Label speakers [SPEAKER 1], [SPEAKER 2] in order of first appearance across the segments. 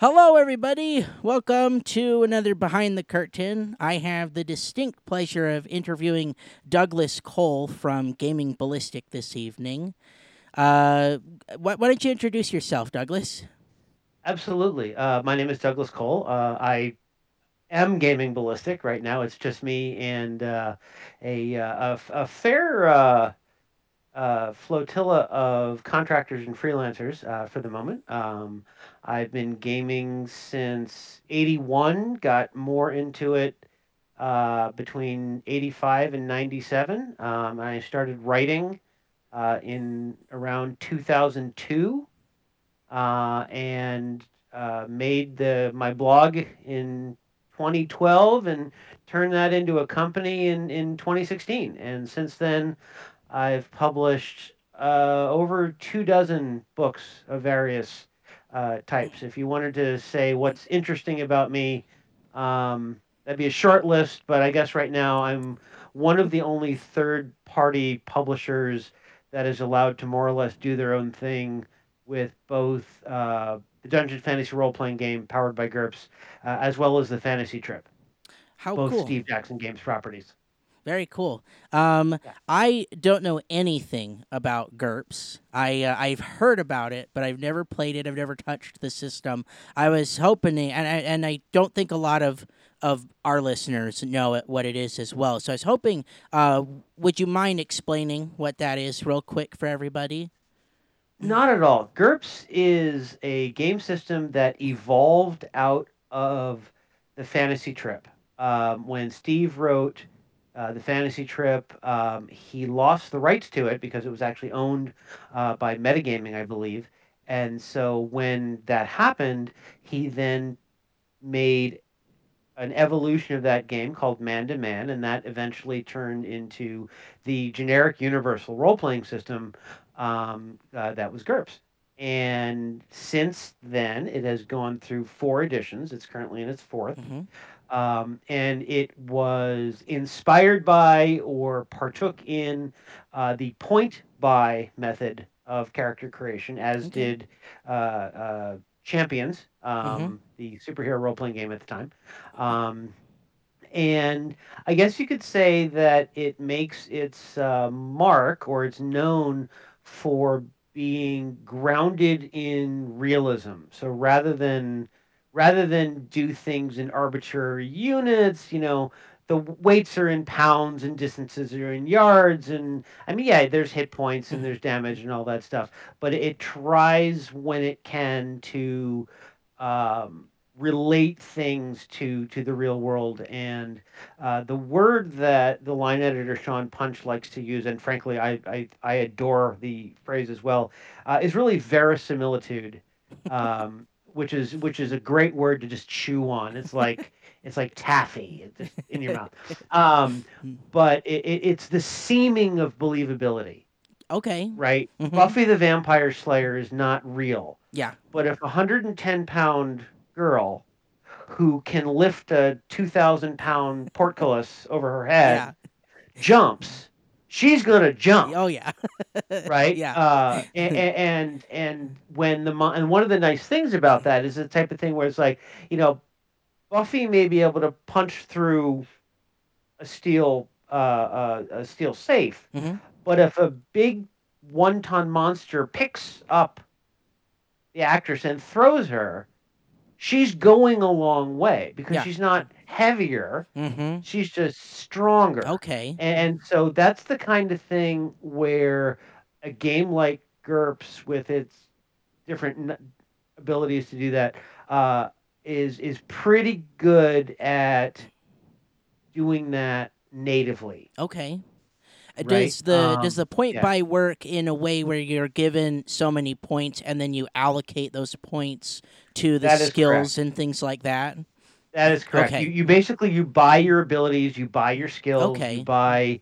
[SPEAKER 1] Hello, everybody. Welcome to another Behind the Curtain. I have the distinct pleasure of interviewing Douglas Cole from Gaming Ballistic this evening. Uh, why, why don't you introduce yourself, Douglas?
[SPEAKER 2] Absolutely. Uh, my name is Douglas Cole. Uh, I am gaming ballistic right now. It's just me and uh, a, uh, a a fair uh, flotilla of contractors and freelancers uh, for the moment. Um, I've been gaming since '81. Got more into it uh, between '85 and '97. Um, I started writing uh, in around 2002 uh, and uh, made the my blog in 2012 and turned that into a company in, in 2016. And since then, I've published uh, over two dozen books of various uh, types. If you wanted to say what's interesting about me, um, that'd be a short list, but I guess right now I'm one of the only third party publishers that is allowed to more or less do their own thing with both uh, the Dungeon Fantasy role playing game powered by GURPS, uh, as well as the Fantasy Trip,
[SPEAKER 1] How
[SPEAKER 2] both
[SPEAKER 1] cool.
[SPEAKER 2] Steve Jackson Games properties.
[SPEAKER 1] Very cool. Um,
[SPEAKER 2] Yeah.
[SPEAKER 1] I don't know anything about GURPS. I uh, I've heard about it, but I've never played it. I've never touched the system. I was hoping, to, and I and I don't think a lot of of our listeners know it, what it is as well. So I was hoping. Uh, would you mind explaining what that is, real quick, for everybody?
[SPEAKER 2] Not at all. GURPS is a game system that evolved out of the Fantasy Trip. Um, when Steve wrote uh, the Fantasy Trip, um, he lost the rights to it because it was actually owned uh, by Metagaming, I believe. And so when that happened, he then made an evolution of that game called Man to Man, and that eventually turned into the generic universal role playing system um, uh, that was GURPS. And since then, it has gone through four editions. It's currently in its 4th
[SPEAKER 1] hmm
[SPEAKER 2] um, and it was inspired by or partook in uh, the point buy method of character creation, as
[SPEAKER 1] Okay.
[SPEAKER 2] did uh, uh, Champions, um, the superhero role playing game at the time. Um, and I guess you could say that it makes its uh, mark or it's known for being grounded in realism. So rather than rather than do things in arbitrary units, you know, the weights are in pounds and distances are in yards and I mean yeah, there's hit points and there's damage and all that stuff, but it tries when it can to um, relate things to to the real world. And uh, the word that the line editor Sean Punch likes to use, and frankly, I I, I adore the phrase as well, uh, is really verisimilitude, um, which is which is a great word to just chew on. It's like it's like taffy in your mouth, um, but it, it, it's the seeming of believability,
[SPEAKER 1] Okay.
[SPEAKER 2] right?
[SPEAKER 1] Mhm.
[SPEAKER 2] Buffy the Vampire Slayer is not real.
[SPEAKER 1] Yeah.
[SPEAKER 2] But if a 110 pound girl who can lift a 2,000 pound portcullis over her head
[SPEAKER 1] Yeah.
[SPEAKER 2] jumps, she's gonna jump,
[SPEAKER 1] Oh yeah.
[SPEAKER 2] right?
[SPEAKER 1] Yeah.
[SPEAKER 2] Uh, and, and and when the mo- and one of the nice things about that is the type of thing where it's like you know, Buffy may be able to punch through a steel uh, uh, a steel safe,
[SPEAKER 1] Mhm.
[SPEAKER 2] but if a big one ton monster picks up the actress and throws her, she's going a long way because
[SPEAKER 1] Yeah.
[SPEAKER 2] she's not heavier.
[SPEAKER 1] mm-hmm.
[SPEAKER 2] She's just stronger.
[SPEAKER 1] Okay.
[SPEAKER 2] And so that's the kind of thing where a game like GURPS, with its different n- abilities to do that, uh, is is pretty good at doing that natively.
[SPEAKER 1] Okay. Uh,
[SPEAKER 2] Right,
[SPEAKER 1] Does the does
[SPEAKER 2] um,
[SPEAKER 1] the point
[SPEAKER 2] yeah.
[SPEAKER 1] buy work in a way where you're given so many points and then you allocate those points to the skills
[SPEAKER 2] correct.
[SPEAKER 1] and things like that?
[SPEAKER 2] That is correct.
[SPEAKER 1] Okay.
[SPEAKER 2] You, you basically you buy your abilities, you buy your skills,
[SPEAKER 1] Okay.
[SPEAKER 2] you buy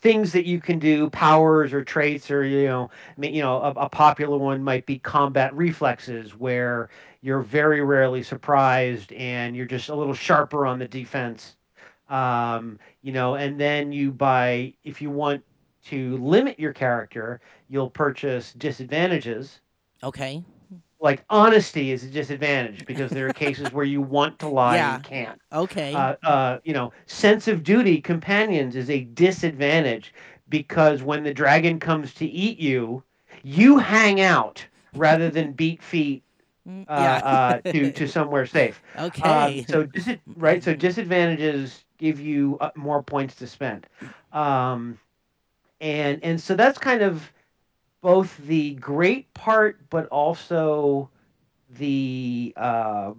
[SPEAKER 2] things that you can do, powers or traits, or you know, I mean, you know, a, a popular one might be combat reflexes, where you're very rarely surprised and you're just a little sharper on the defense. Um, you know, and then you buy if you want to limit your character, you'll purchase disadvantages
[SPEAKER 1] Okay.
[SPEAKER 2] Like honesty is a disadvantage because there are cases where you want to lie
[SPEAKER 1] Yeah.
[SPEAKER 2] and can't.
[SPEAKER 1] Okay.
[SPEAKER 2] Uh, uh, you know, sense of duty companions is a disadvantage because when the dragon comes to eat you, you hang out rather than beat feet
[SPEAKER 1] Mm,
[SPEAKER 2] uh,
[SPEAKER 1] yeah.
[SPEAKER 2] uh, to to somewhere safe. Um,
[SPEAKER 1] okay.
[SPEAKER 2] so dis- right, so disadvantages give you uh, more points to spend, um, and and so that's kind of both the great part, but also the uh,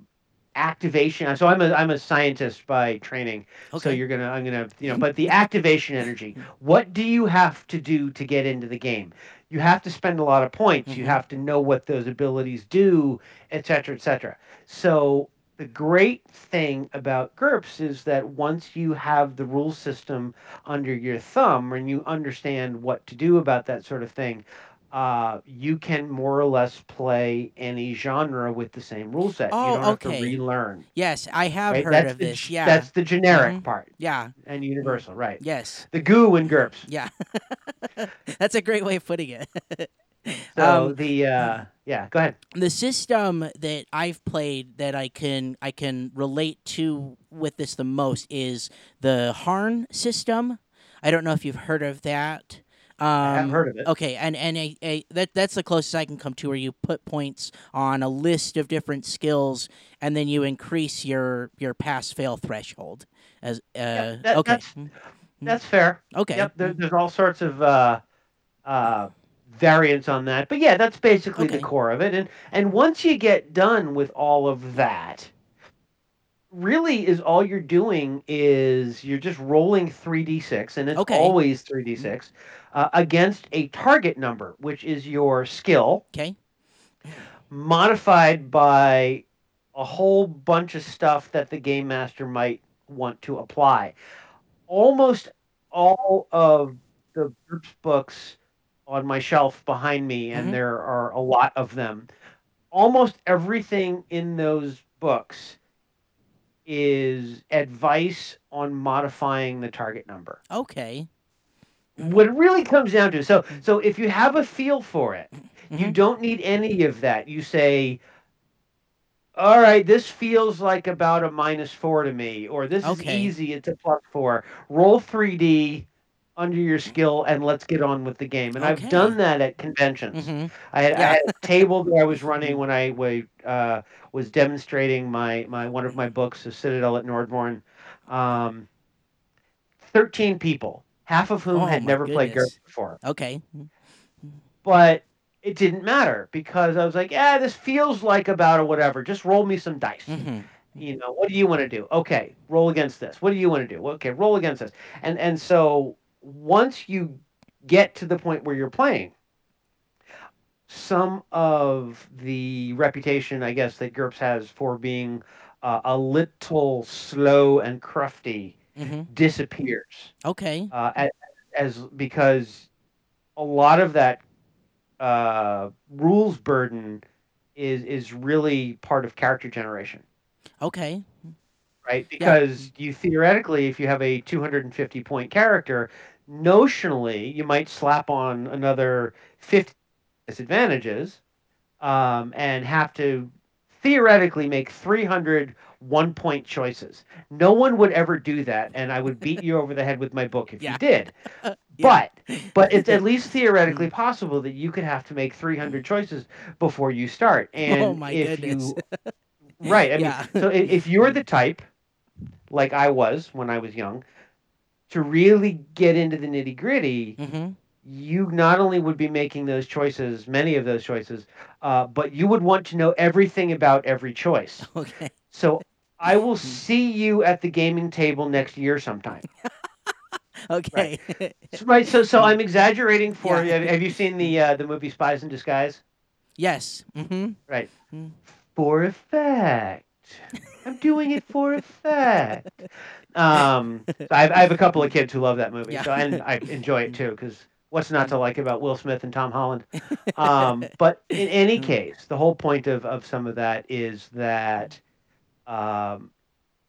[SPEAKER 2] activation. So I'm a I'm a scientist by training.
[SPEAKER 1] Okay.
[SPEAKER 2] So you're gonna I'm gonna you know, but the activation energy. What do you have to do to get into the game? You have to spend a lot of points. You
[SPEAKER 1] Mhm.
[SPEAKER 2] have to know what those abilities do, et cetera, et cetera. So the great thing about GURPS is that once you have the rule system under your thumb and you understand what to do about that sort of thing, uh, you can more or less play any genre with the same rule set.
[SPEAKER 1] Oh,
[SPEAKER 2] you don't have to relearn.
[SPEAKER 1] yes, I have
[SPEAKER 2] right?
[SPEAKER 1] heard
[SPEAKER 2] that's
[SPEAKER 1] of
[SPEAKER 2] the,
[SPEAKER 1] this. Yeah.
[SPEAKER 2] That's the generic
[SPEAKER 1] Mhm.
[SPEAKER 2] part
[SPEAKER 1] yeah.
[SPEAKER 2] and universal, right?
[SPEAKER 1] Yes.
[SPEAKER 2] The goo and GURPS.
[SPEAKER 1] Yeah. That's a great way of putting it.
[SPEAKER 2] So
[SPEAKER 1] Um,
[SPEAKER 2] the uh, yeah, go ahead.
[SPEAKER 1] the system that I've played that I can I can relate to with this the most is the Harn system. I don't know if you've heard of that. Um,
[SPEAKER 2] I haven't heard of it.
[SPEAKER 1] Okay, and and a, a that that's the closest I can come to where you put points on a list of different skills, and then you increase your your pass fail threshold. As uh,
[SPEAKER 2] that-
[SPEAKER 1] okay,
[SPEAKER 2] that's-
[SPEAKER 1] Mm,
[SPEAKER 2] That's fair.
[SPEAKER 1] okay,
[SPEAKER 2] Yep, there, there's all sorts of uh, uh, variants on that, but yeah, that's basically the core of it. And and once you get done with all of that, really is all you're doing is you're just rolling three d six, and it's
[SPEAKER 1] Okay.
[SPEAKER 2] always three d six uh, against a target number, which is your skill
[SPEAKER 1] okay,
[SPEAKER 2] modified by a whole bunch of stuff that the game master might want to apply. Almost all of the books on my shelf behind me, and
[SPEAKER 1] Mhm.
[SPEAKER 2] there are a lot of them. Almost everything in those books is advice on modifying the target number.
[SPEAKER 1] okay.
[SPEAKER 2] What it really comes down to, so so if you have a feel for it, you
[SPEAKER 1] Mhm.
[SPEAKER 2] don't need any of that. You say, all right, this feels like about a minus four to me, or this
[SPEAKER 1] Okay.
[SPEAKER 2] is easy, it's a plus four. Roll 3D under your skill and let's get on with the game. And
[SPEAKER 1] Okay.
[SPEAKER 2] I've done that at conventions.
[SPEAKER 1] hmm
[SPEAKER 2] I, had, I had a table that I was running when I uh, was demonstrating my, my one of my books, The Citadel at Nordvorn. Um, 13 people, half of whom
[SPEAKER 1] Oh,
[SPEAKER 2] had never played
[SPEAKER 1] goodness.
[SPEAKER 2] GURPS before
[SPEAKER 1] Okay.
[SPEAKER 2] but it didn't matter because I was like, yeah, this feels like about or whatever. Just roll me some dice.
[SPEAKER 1] hmm
[SPEAKER 2] You know, what do you want to do? Okay, roll against this. What do you want to do? Okay, roll against this. And and so once you get to the point where you're playing, some of the reputation, I guess, that GURPS has for being uh, a little slow and crufty
[SPEAKER 1] hmm
[SPEAKER 2] disappears
[SPEAKER 1] Okay.
[SPEAKER 2] uh, as, as because a lot of that uh, rules burden is is really part of character generation,
[SPEAKER 1] Okay.
[SPEAKER 2] right? Because you theoretically, if you have a 250 point character, notionally you might slap on another 50 disadvantages um, and have to theoretically make 300 one point choices. No one would ever do that, and I would beat you over the head with my book if
[SPEAKER 1] Yeah.
[SPEAKER 2] you did.
[SPEAKER 1] Yeah.
[SPEAKER 2] But but it's at least theoretically possible that you could have to make 300 choices before you start. And
[SPEAKER 1] oh my
[SPEAKER 2] if
[SPEAKER 1] goodness.
[SPEAKER 2] you right, I mean, so if you're the type, like I was when I was young, to really get into the nitty gritty,
[SPEAKER 1] hmm
[SPEAKER 2] you not only would be making those choices, many of those choices, uh, but you would want to know everything about every choice.
[SPEAKER 1] Okay.
[SPEAKER 2] So I will
[SPEAKER 1] Hmm.
[SPEAKER 2] see you at the gaming table next year sometime.
[SPEAKER 1] Okay.
[SPEAKER 2] Right. So so I'm exaggerating for
[SPEAKER 1] Yeah.
[SPEAKER 2] you. Have, have you seen the uh, the movie Spies in Disguise?
[SPEAKER 1] yes. hmm
[SPEAKER 2] For effect. I'm doing it for effect. Um, so I, have, I have a couple of kids who love that movie,
[SPEAKER 1] Yeah.
[SPEAKER 2] so and I enjoy it too because what's not to like about Will Smith and Tom Holland? Um, but in any case, the whole point of of some of that is that um,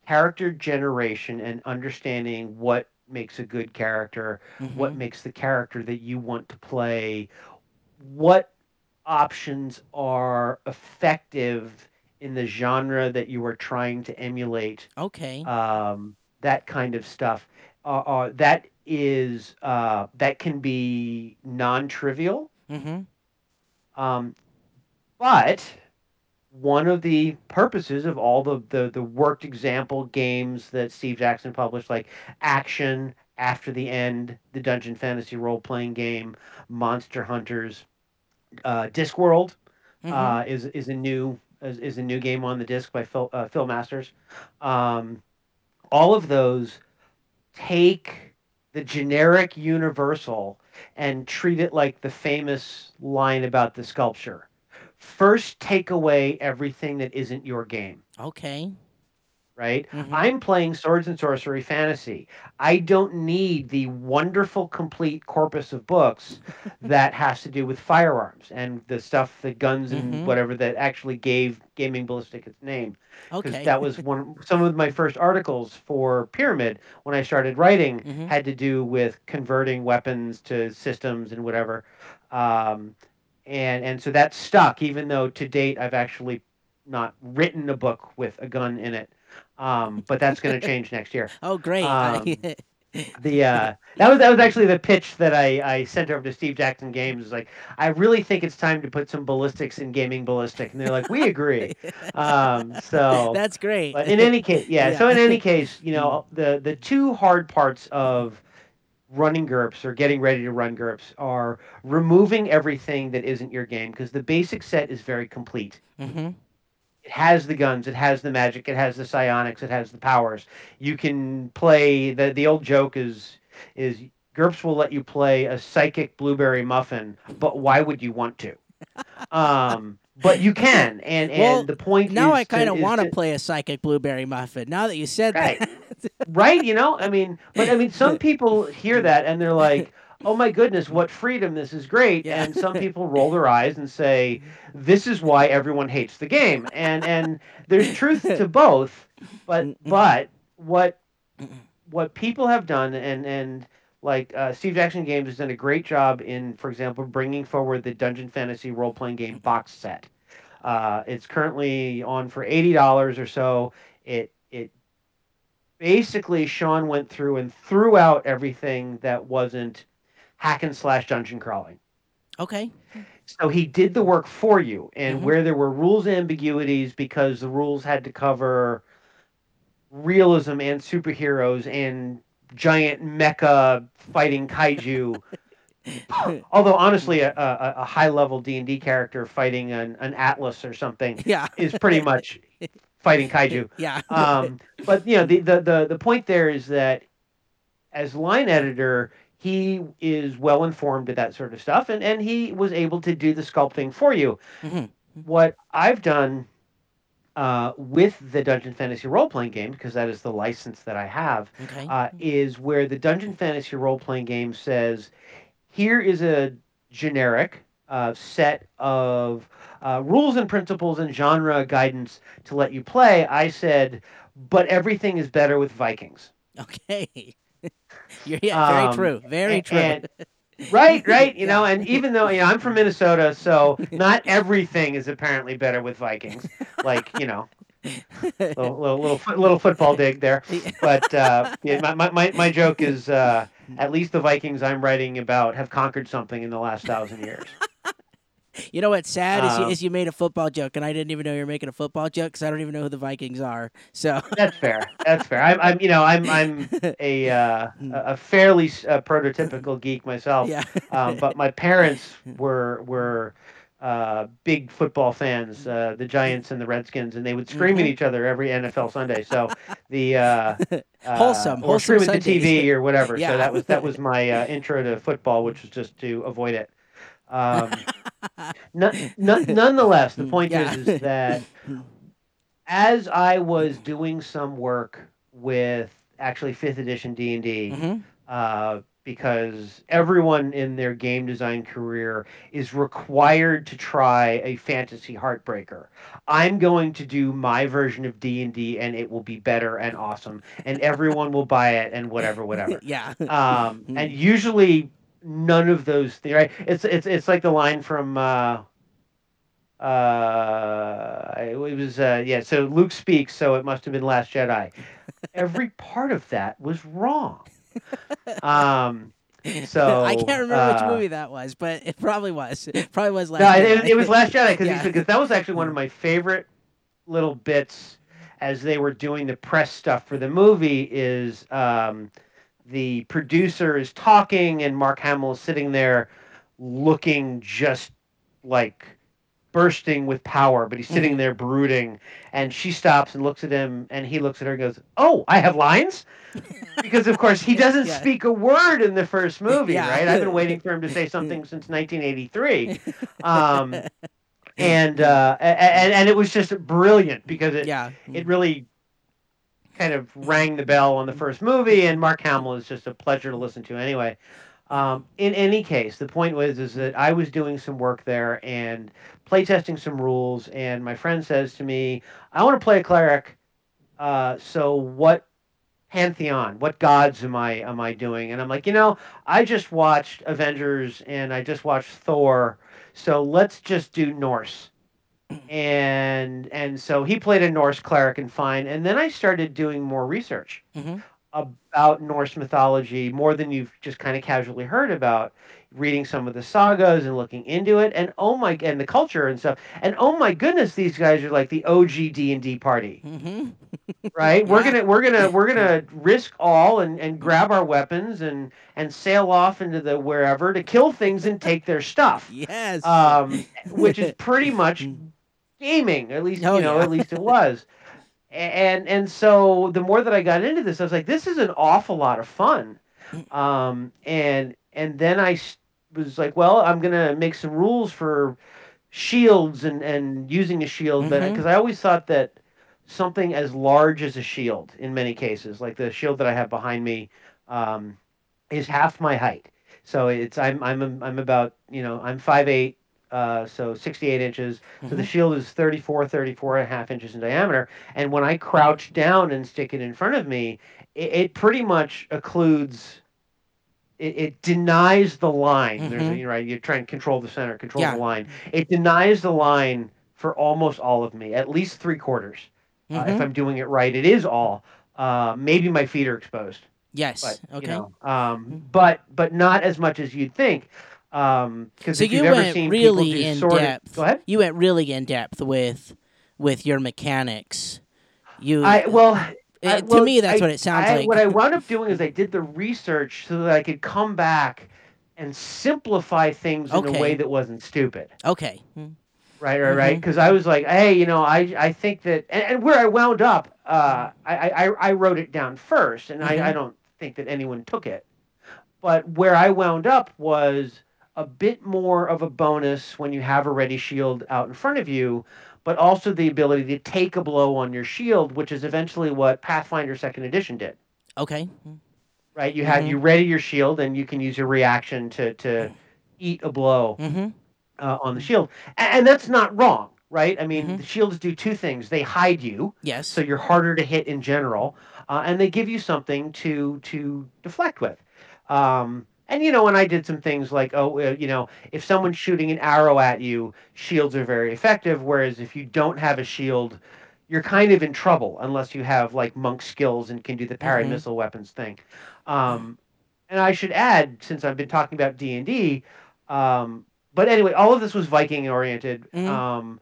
[SPEAKER 2] character generation and understanding what makes a good character, what
[SPEAKER 1] Mhm.
[SPEAKER 2] makes the character that you want to play, what options are effective in the genre that you are trying to emulate
[SPEAKER 1] Okay.
[SPEAKER 2] um, that kind of stuff uh, uh, that is uh, that can be non-trivial
[SPEAKER 1] mm-hmm.
[SPEAKER 2] um, but one of the purposes of all the, the the worked example games that Steve Jackson published, like Action, After the End, the Dungeon Fantasy role playing game, Monster Hunters, uh, Discworld
[SPEAKER 1] Mm-hmm.
[SPEAKER 2] uh, is is a new is, is a new game on the disc by Phil uh, Phil Masters. Um, all of those take the generic universal and treat it like the famous line about the sculpture. First, take away everything that isn't your game,
[SPEAKER 1] okay.
[SPEAKER 2] Right?
[SPEAKER 1] Mhm.
[SPEAKER 2] I'm playing Swords and Sorcery Fantasy. I don't need the wonderful, complete corpus of books that has to do with firearms and the stuff, the guns and
[SPEAKER 1] Mhm.
[SPEAKER 2] whatever that actually gave Gaming Ballistic its name. Because
[SPEAKER 1] Okay.
[SPEAKER 2] that was one. Some of my first articles for Pyramid when I started writing
[SPEAKER 1] Mhm.
[SPEAKER 2] had to do with converting weapons to systems and whatever. Um, and and so that stuck, even though to date I've actually not written a book with a gun in it. Um, but that's going to change next year.
[SPEAKER 1] oh, great.
[SPEAKER 2] um, The uh, that was that was actually the pitch that I, I sent over to Steve Jackson Games. Is like I really think it's time to put some ballistics in gaming ballistic, and they're like, we agree. Um, so
[SPEAKER 1] That's great.
[SPEAKER 2] but in any case, yeah,
[SPEAKER 1] Yeah.
[SPEAKER 2] So in any case, you know, the the two hard parts of running GURPS or getting ready to run GURPS are removing everything that isn't your game because the basic set is very complete.
[SPEAKER 1] mm-hmm.
[SPEAKER 2] It has the guns, it has the magic, it has the psionics, it has the powers. You can play the the old joke is is GURPS will let you play a psychic blueberry muffin, but why would you want to? Um, but you can, and and
[SPEAKER 1] Well,
[SPEAKER 2] the point is Now
[SPEAKER 1] I kind of want to
[SPEAKER 2] to-
[SPEAKER 1] play a psychic blueberry muffin. Now that you said
[SPEAKER 2] Right.
[SPEAKER 1] that.
[SPEAKER 2] right you know i mean but i mean some people hear that and they're like oh my goodness what freedom this is great
[SPEAKER 1] Yeah.
[SPEAKER 2] and some people roll their eyes and say this is why everyone hates the game and and there's truth to both but but what what people have done and and like uh, Steve Jackson Games has done a great job in, for example, bringing forward the Dungeon Fantasy role playing game box set. Uh, it's currently on for eighty dollars or so. It it basically Sean went through and threw out everything that wasn't hack and slash dungeon crawling.
[SPEAKER 1] okay.
[SPEAKER 2] So he did the work for you, and
[SPEAKER 1] Mhm.
[SPEAKER 2] where there were rules ambiguities because the rules had to cover realism and superheroes and giant mecha fighting kaiju. Although honestly, a, a, a high level D and D character fighting an, an atlas or something
[SPEAKER 1] Yeah.
[SPEAKER 2] is pretty much fighting kaiju.
[SPEAKER 1] Yeah.
[SPEAKER 2] Um, but you know, the, the the the point there is that as line editor, he is well informed of that sort of stuff, and and he was able to do the sculpting for you.
[SPEAKER 1] Mhm.
[SPEAKER 2] What I've done uh, with the Dungeon Fantasy role playing game, because that is the license that I have,
[SPEAKER 1] okay.
[SPEAKER 2] uh, is where the Dungeon Fantasy role playing game says, here is a generic uh, set of uh, rules and principles and genre guidance to let you play. I said, but everything is better with Vikings.
[SPEAKER 1] okay. Yeah, very
[SPEAKER 2] um,
[SPEAKER 1] true. Very true.
[SPEAKER 2] and- right, right. You know, and even though you know I'm from Minnesota, so not everything is apparently better with Vikings. Like you know, little little little, little football dig there. But uh, yeah, my, my, my, my joke is uh, at least the Vikings I'm writing about have conquered something in the last thousand years.
[SPEAKER 1] You know what's sad is, you,
[SPEAKER 2] Um,
[SPEAKER 1] is you made a football joke, and I didn't even know you were making a football joke because I don't even know who the Vikings are. So
[SPEAKER 2] That's fair. That's fair. I'm, I'm you know I'm I'm a uh, a a fairly uh, prototypical geek myself.
[SPEAKER 1] yeah,
[SPEAKER 2] Um, but my parents were were uh, big football fans, uh, the Giants and the Redskins, and they would scream at
[SPEAKER 1] Mhm.
[SPEAKER 2] each other every NFL Sunday. So the uh, uh,
[SPEAKER 1] Wholesome,
[SPEAKER 2] or
[SPEAKER 1] wholesome
[SPEAKER 2] scream at the TV or whatever.
[SPEAKER 1] Yeah.
[SPEAKER 2] So that was that was my uh, intro to football, which was just to avoid it. Um, no, no, nonetheless, the point
[SPEAKER 1] Yeah.
[SPEAKER 2] is, is that as I was doing some work with actually fifth edition D and D,
[SPEAKER 1] Mhm.
[SPEAKER 2] uh, because everyone in their game design career is required to try a fantasy heartbreaker. I'm going to do my version of D and D, and it will be better and awesome, and everyone will buy it and whatever, whatever.
[SPEAKER 1] yeah.
[SPEAKER 2] Um, and usually none of those things. Right? It's it's it's like the line from. Uh, uh, it was uh, yeah. So Luke speaks, so it must have been Last Jedi. Every part of that was wrong. Um, so
[SPEAKER 1] I can't remember
[SPEAKER 2] uh,
[SPEAKER 1] which movie that was, but it probably was. It probably was last.
[SPEAKER 2] No,
[SPEAKER 1] Jedi.
[SPEAKER 2] it, it was Last Jedi because
[SPEAKER 1] Yeah.
[SPEAKER 2] that was actually one of my favorite little bits as they were doing the press stuff for the movie. Is um, the producer is talking and Mark Hamill is sitting there looking just like bursting with power, but he's sitting
[SPEAKER 1] Mhm.
[SPEAKER 2] there brooding. And she stops and looks at him, and he looks at her and goes, "Oh, I have lines." Because of course he doesn't
[SPEAKER 1] Yeah.
[SPEAKER 2] speak a word in the first movie,
[SPEAKER 1] Yeah.
[SPEAKER 2] right? I've been waiting for him to say something since 1983, um, and uh, and and it was just brilliant because it
[SPEAKER 1] yeah.
[SPEAKER 2] it really kind of rang the bell on the first movie, and Mark Hamill is just a pleasure to listen to anyway. Um, in any case, the point was is that I was doing some work there and playtesting some rules, and my friend says to me, "I want to play a cleric. Uh, so what pantheon? What gods am I am I doing?" And I'm like, you know, I just watched Avengers and I just watched Thor, so let's just do Norse and and so he played a Norse cleric and fine. And then I started doing more research
[SPEAKER 1] Mhm.
[SPEAKER 2] about Norse mythology, more than you've just kind of casually heard about. Reading some of the sagas and looking into it, and oh my, and the culture and stuff, and oh my goodness, these guys are like the OG D and D party,
[SPEAKER 1] hmm
[SPEAKER 2] right? We're gonna we're gonna we're gonna risk all and and grab our weapons and and sail off into the wherever to kill things and take their stuff
[SPEAKER 1] Yes.
[SPEAKER 2] um, which is pretty much gaming. At least
[SPEAKER 1] Oh,
[SPEAKER 2] you know,
[SPEAKER 1] yeah.
[SPEAKER 2] at least it was. And and so the more that I got into this, I was like, this is an awful lot of fun. Um, and and then I was like, well, I'm gonna make some rules for shields and and using a shield, but
[SPEAKER 1] Mhm.
[SPEAKER 2] because I always thought that something as large as a shield, in many cases, like the shield that I have behind me, um, is half my height. So it's I'm I'm I'm about you know I'm five eight, uh, so 68 inches. So the
[SPEAKER 1] Mhm.
[SPEAKER 2] shield is 34, 34 and a half inches in diameter. And when I crouch down and stick it in front of me, it, it pretty much occludes. It, it denies the line. There's a,
[SPEAKER 1] Mhm.
[SPEAKER 2] you know, right. You try and control the center, control
[SPEAKER 1] Yeah.
[SPEAKER 2] the line. It denies the line for almost all of me, at least three quarters. Uh, if
[SPEAKER 1] Mhm.
[SPEAKER 2] I'm doing it right, it is all. Uh, maybe my feet are exposed
[SPEAKER 1] yes.
[SPEAKER 2] but
[SPEAKER 1] okay.
[SPEAKER 2] you know, um, but but not as much as you'd think. Um, because
[SPEAKER 1] So you went
[SPEAKER 2] seen
[SPEAKER 1] really in depth.
[SPEAKER 2] ahead.
[SPEAKER 1] You went really in depth with with your mechanics. You
[SPEAKER 2] I well,
[SPEAKER 1] it-
[SPEAKER 2] I-
[SPEAKER 1] to
[SPEAKER 2] well,
[SPEAKER 1] me that's
[SPEAKER 2] I-
[SPEAKER 1] what it sounds
[SPEAKER 2] I,
[SPEAKER 1] like.
[SPEAKER 2] What I wound up doing is I did the research so that I could come back and simplify things in a way that wasn't stupid. right
[SPEAKER 1] okay. Mm.
[SPEAKER 2] right right
[SPEAKER 1] Mhm.
[SPEAKER 2] because i was like hey you know i i think that and, and where i wound up uh i i, I wrote it down first and
[SPEAKER 1] Mhm.
[SPEAKER 2] I, I don't think that anyone took it but where i wound up was a bit more of a bonus when you have a ready shield out in front of you but also the ability to take a blow on your shield which is eventually what pathfinder second edition did
[SPEAKER 1] Okay.
[SPEAKER 2] Right you had
[SPEAKER 1] Mhm.
[SPEAKER 2] you ready your shield and you can use your reaction to to eat a blow
[SPEAKER 1] Mhm.
[SPEAKER 2] uh, on the shield, and, and that's not wrong, right? I mean,
[SPEAKER 1] Mhm.
[SPEAKER 2] the shields do two things: they hide you,
[SPEAKER 1] Yes.
[SPEAKER 2] so you're harder to hit in general, uh, and they give you something to to deflect with. Um, and you know, when I did some things like, oh, uh, you know, if someone's shooting an arrow at you, shields are very effective. Whereas if you don't have a shield, you're kind of in trouble unless you have like monk skills and can do the parry
[SPEAKER 1] Mhm.
[SPEAKER 2] missile weapons thing. Um, and I should add, since I've been talking about D and D, um, but anyway, all of this was Viking oriented,
[SPEAKER 1] Mhm.
[SPEAKER 2] um,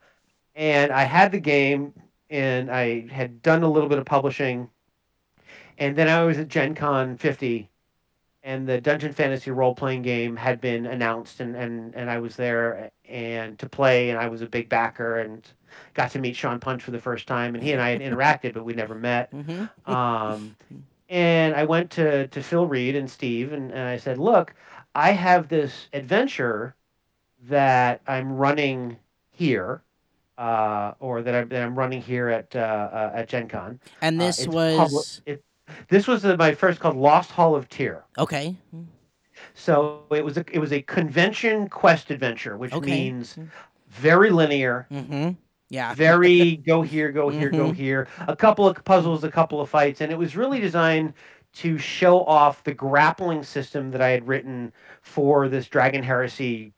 [SPEAKER 2] and I had the game, and I had done a little bit of publishing, and then I was at Gen Con 50, and the Dungeon Fantasy role playing game had been announced, and, and and I was there and to play, and I was a big backer, and got to meet Sean Punch for the first time, and he and I had interacted, but we never met.
[SPEAKER 1] Mhm.
[SPEAKER 2] Um, and I went to, to Phil Reed and Steve, and, and I said, Look, I have this adventure that I'm running here. uh, or that I'm, that I'm running here at uh, uh, at Gen Con.
[SPEAKER 1] And
[SPEAKER 2] Uh,
[SPEAKER 1] this was
[SPEAKER 2] public- it, this was uh, my first called Lost Hall of Tyr.
[SPEAKER 1] okay.
[SPEAKER 2] So it was a it was a convention quest adventure, which
[SPEAKER 1] Okay.
[SPEAKER 2] means very linear,
[SPEAKER 1] Mm-hmm. Yeah.
[SPEAKER 2] very go here, go here, go
[SPEAKER 1] Mhm.
[SPEAKER 2] here. A couple of puzzles, a couple of fights, and it was really designed to show off the grappling system that I had written for this Dragon Heresy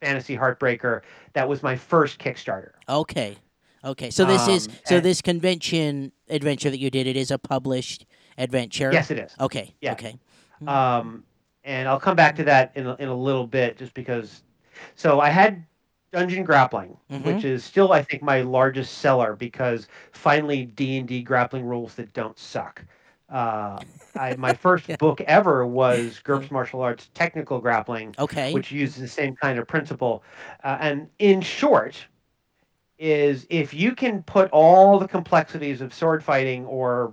[SPEAKER 2] fantasy heartbreaker. That was my first Kickstarter.
[SPEAKER 1] Okay. Okay. So this is
[SPEAKER 2] Um,
[SPEAKER 1] so
[SPEAKER 2] and-
[SPEAKER 1] this convention adventure that you did. It is a published adventure.
[SPEAKER 2] Yes, it is.
[SPEAKER 1] Okay.
[SPEAKER 2] Yeah.
[SPEAKER 1] Okay.
[SPEAKER 2] Um, and I'll come back to that in a, in a little bit, just because. So I had Dungeon Grappling,
[SPEAKER 1] Mhm.
[SPEAKER 2] which is still I think my largest seller because finally D and D grappling rules that don't suck. Uh, I, my first
[SPEAKER 1] Yeah.
[SPEAKER 2] book ever was GURPS Martial Arts Technical Grappling,
[SPEAKER 1] Okay.
[SPEAKER 2] which uses the same kind of principle. Uh, and in short, is if you can put all the complexities of sword fighting or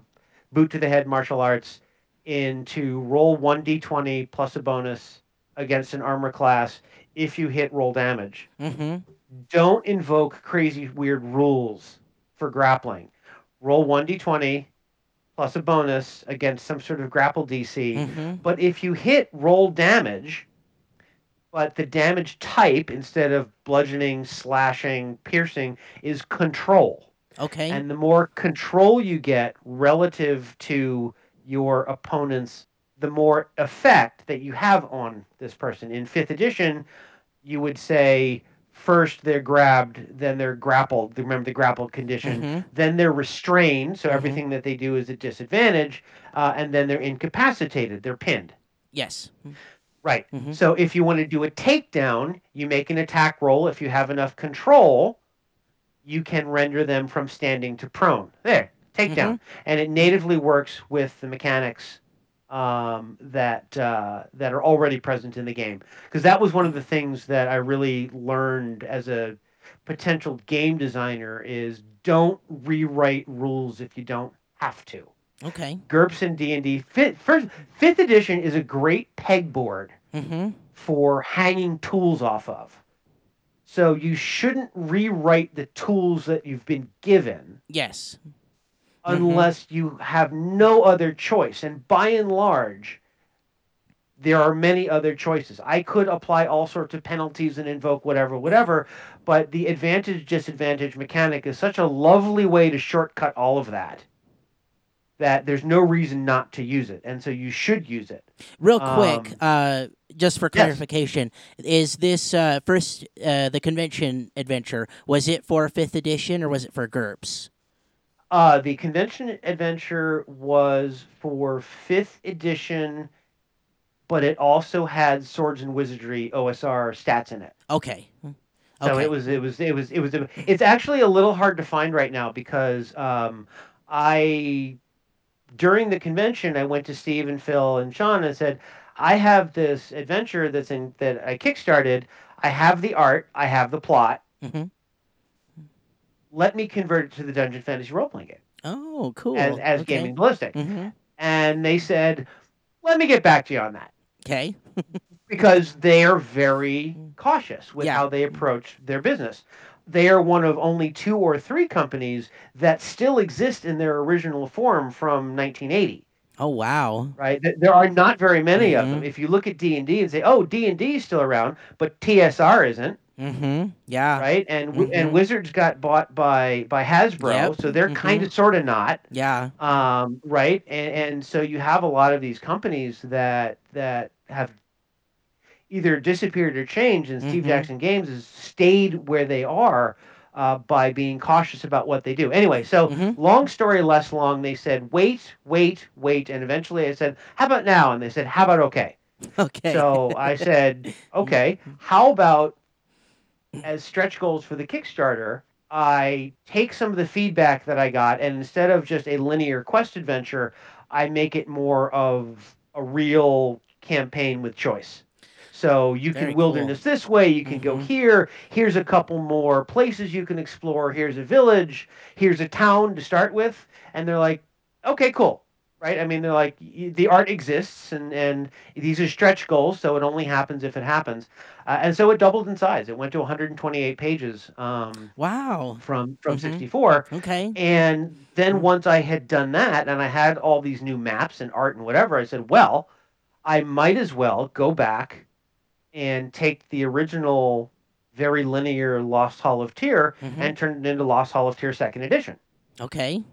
[SPEAKER 2] boot to the head martial arts into roll 1d20 plus a bonus against an armor class if you hit roll damage.
[SPEAKER 1] mm-hmm.
[SPEAKER 2] Don't invoke crazy weird rules for grappling. Roll 1d20 plus a bonus against some sort of grapple DC.
[SPEAKER 1] Mm-hmm.
[SPEAKER 2] But if you hit roll damage, but the damage type instead of bludgeoning, slashing, piercing is control.
[SPEAKER 1] Okay.
[SPEAKER 2] And the more control you get relative to your opponent's, the more effect that you have on this person. In fifth edition, you would say first they're grabbed, then they're grappled. Remember the grappled condition.
[SPEAKER 1] Mhm.
[SPEAKER 2] Then they're restrained, so
[SPEAKER 1] Mhm.
[SPEAKER 2] everything that they do is a disadvantage. Uh, and then they're incapacitated, they're pinned.
[SPEAKER 1] Yes.
[SPEAKER 2] Right.
[SPEAKER 1] Mhm.
[SPEAKER 2] So if you want to do a takedown, you make an attack roll. If you have enough control, you can render them from standing to prone. There, takedown. And it natively works with the mechanics um, that uh, that are already present in the game. Because that was one of the things that I really learned as a potential game designer is don't rewrite rules if you don't have to.
[SPEAKER 1] Okay.
[SPEAKER 2] GURPS and D&D. Fifth, first, fifth edition is a great pegboard
[SPEAKER 1] Mm-hmm.
[SPEAKER 2] for hanging tools off of. So you shouldn't rewrite the tools that you've been given
[SPEAKER 1] Yes.
[SPEAKER 2] unless you have no other choice. And by and large, there are many other choices. I could apply all sorts of penalties and invoke whatever, whatever, but the advantage disadvantage mechanic is such a lovely way to shortcut all of that that there's no reason not to use it. And so you should use it.
[SPEAKER 1] Real quick,
[SPEAKER 2] Um,
[SPEAKER 1] uh, just for
[SPEAKER 2] yes.
[SPEAKER 1] clarification, is this uh, first uh, the convention adventure? Was it for fifth edition or was it for GURPS?
[SPEAKER 2] Uh, the convention adventure was for fifth edition, but it also had swords and wizardry OSR stats in it.
[SPEAKER 1] Okay.
[SPEAKER 2] So
[SPEAKER 1] Okay.
[SPEAKER 2] it was it was it was it was it's actually a little hard to find right now because um, I during the convention I went to Steve and Phil and Sean and said I have this adventure that's in that I kickstarted. I have the art. I have the plot.
[SPEAKER 1] Mhm.
[SPEAKER 2] Let me convert it to the Dungeon Fantasy role playing game
[SPEAKER 1] Oh, cool.
[SPEAKER 2] as as
[SPEAKER 1] okay.
[SPEAKER 2] gaming ballistic.
[SPEAKER 1] hmm
[SPEAKER 2] and they said, "Let me get back to you on that,"
[SPEAKER 1] Okay.
[SPEAKER 2] because they are very cautious with
[SPEAKER 1] Yeah.
[SPEAKER 2] how they approach their business. They are one of only two or three companies that still exist in their original form from 1980.
[SPEAKER 1] Oh wow.
[SPEAKER 2] Right? There are not very many of them.
[SPEAKER 1] Mhm.
[SPEAKER 2] If you look at D and D and say, "Oh, D and D is still around," but TSR isn't,
[SPEAKER 1] Mm-hmm. Yeah.
[SPEAKER 2] right? And
[SPEAKER 1] Mhm.
[SPEAKER 2] and Wizards got bought by by Hasbro,
[SPEAKER 1] Yep.
[SPEAKER 2] so they're
[SPEAKER 1] Mhm.
[SPEAKER 2] kind of sort of not.
[SPEAKER 1] Yeah.
[SPEAKER 2] um, right? And, and so you have a lot of these companies that that have either disappeared or changed, and Steve
[SPEAKER 1] Mhm.
[SPEAKER 2] Jackson Games has stayed where they are uh, by being cautious about what they do. Anyway, so
[SPEAKER 1] Mhm.
[SPEAKER 2] long story less long, they said wait, wait, wait, and eventually I said, how about now? And they said, how about okay?
[SPEAKER 1] Okay.
[SPEAKER 2] So I said, okay, how about as stretch goals for the Kickstarter, I take some of the feedback that I got, and instead of just a linear quest adventure, I make it more of a real campaign with choice. So you
[SPEAKER 1] Very
[SPEAKER 2] can
[SPEAKER 1] cool.
[SPEAKER 2] wilderness this way, you can go
[SPEAKER 1] Mhm.
[SPEAKER 2] here. Here's a couple more places you can explore. Here's a village. Here's a town to start with, and they're like, okay, cool. right? I mean, they're like the art exists, and and these are stretch goals, so it only happens if it happens, uh, and so it doubled in size. It went to 128 pages um,
[SPEAKER 1] Wow.
[SPEAKER 2] from from
[SPEAKER 1] Mhm.
[SPEAKER 2] 64,
[SPEAKER 1] Okay.
[SPEAKER 2] and then once I had done that, and I had all these new maps and art and whatever, I said, well, I might as well go back and take the original very linear Lost Hall of Tyr
[SPEAKER 1] Mhm.
[SPEAKER 2] and turn it into Lost Hall of Tyr Second Edition.
[SPEAKER 1] Okay.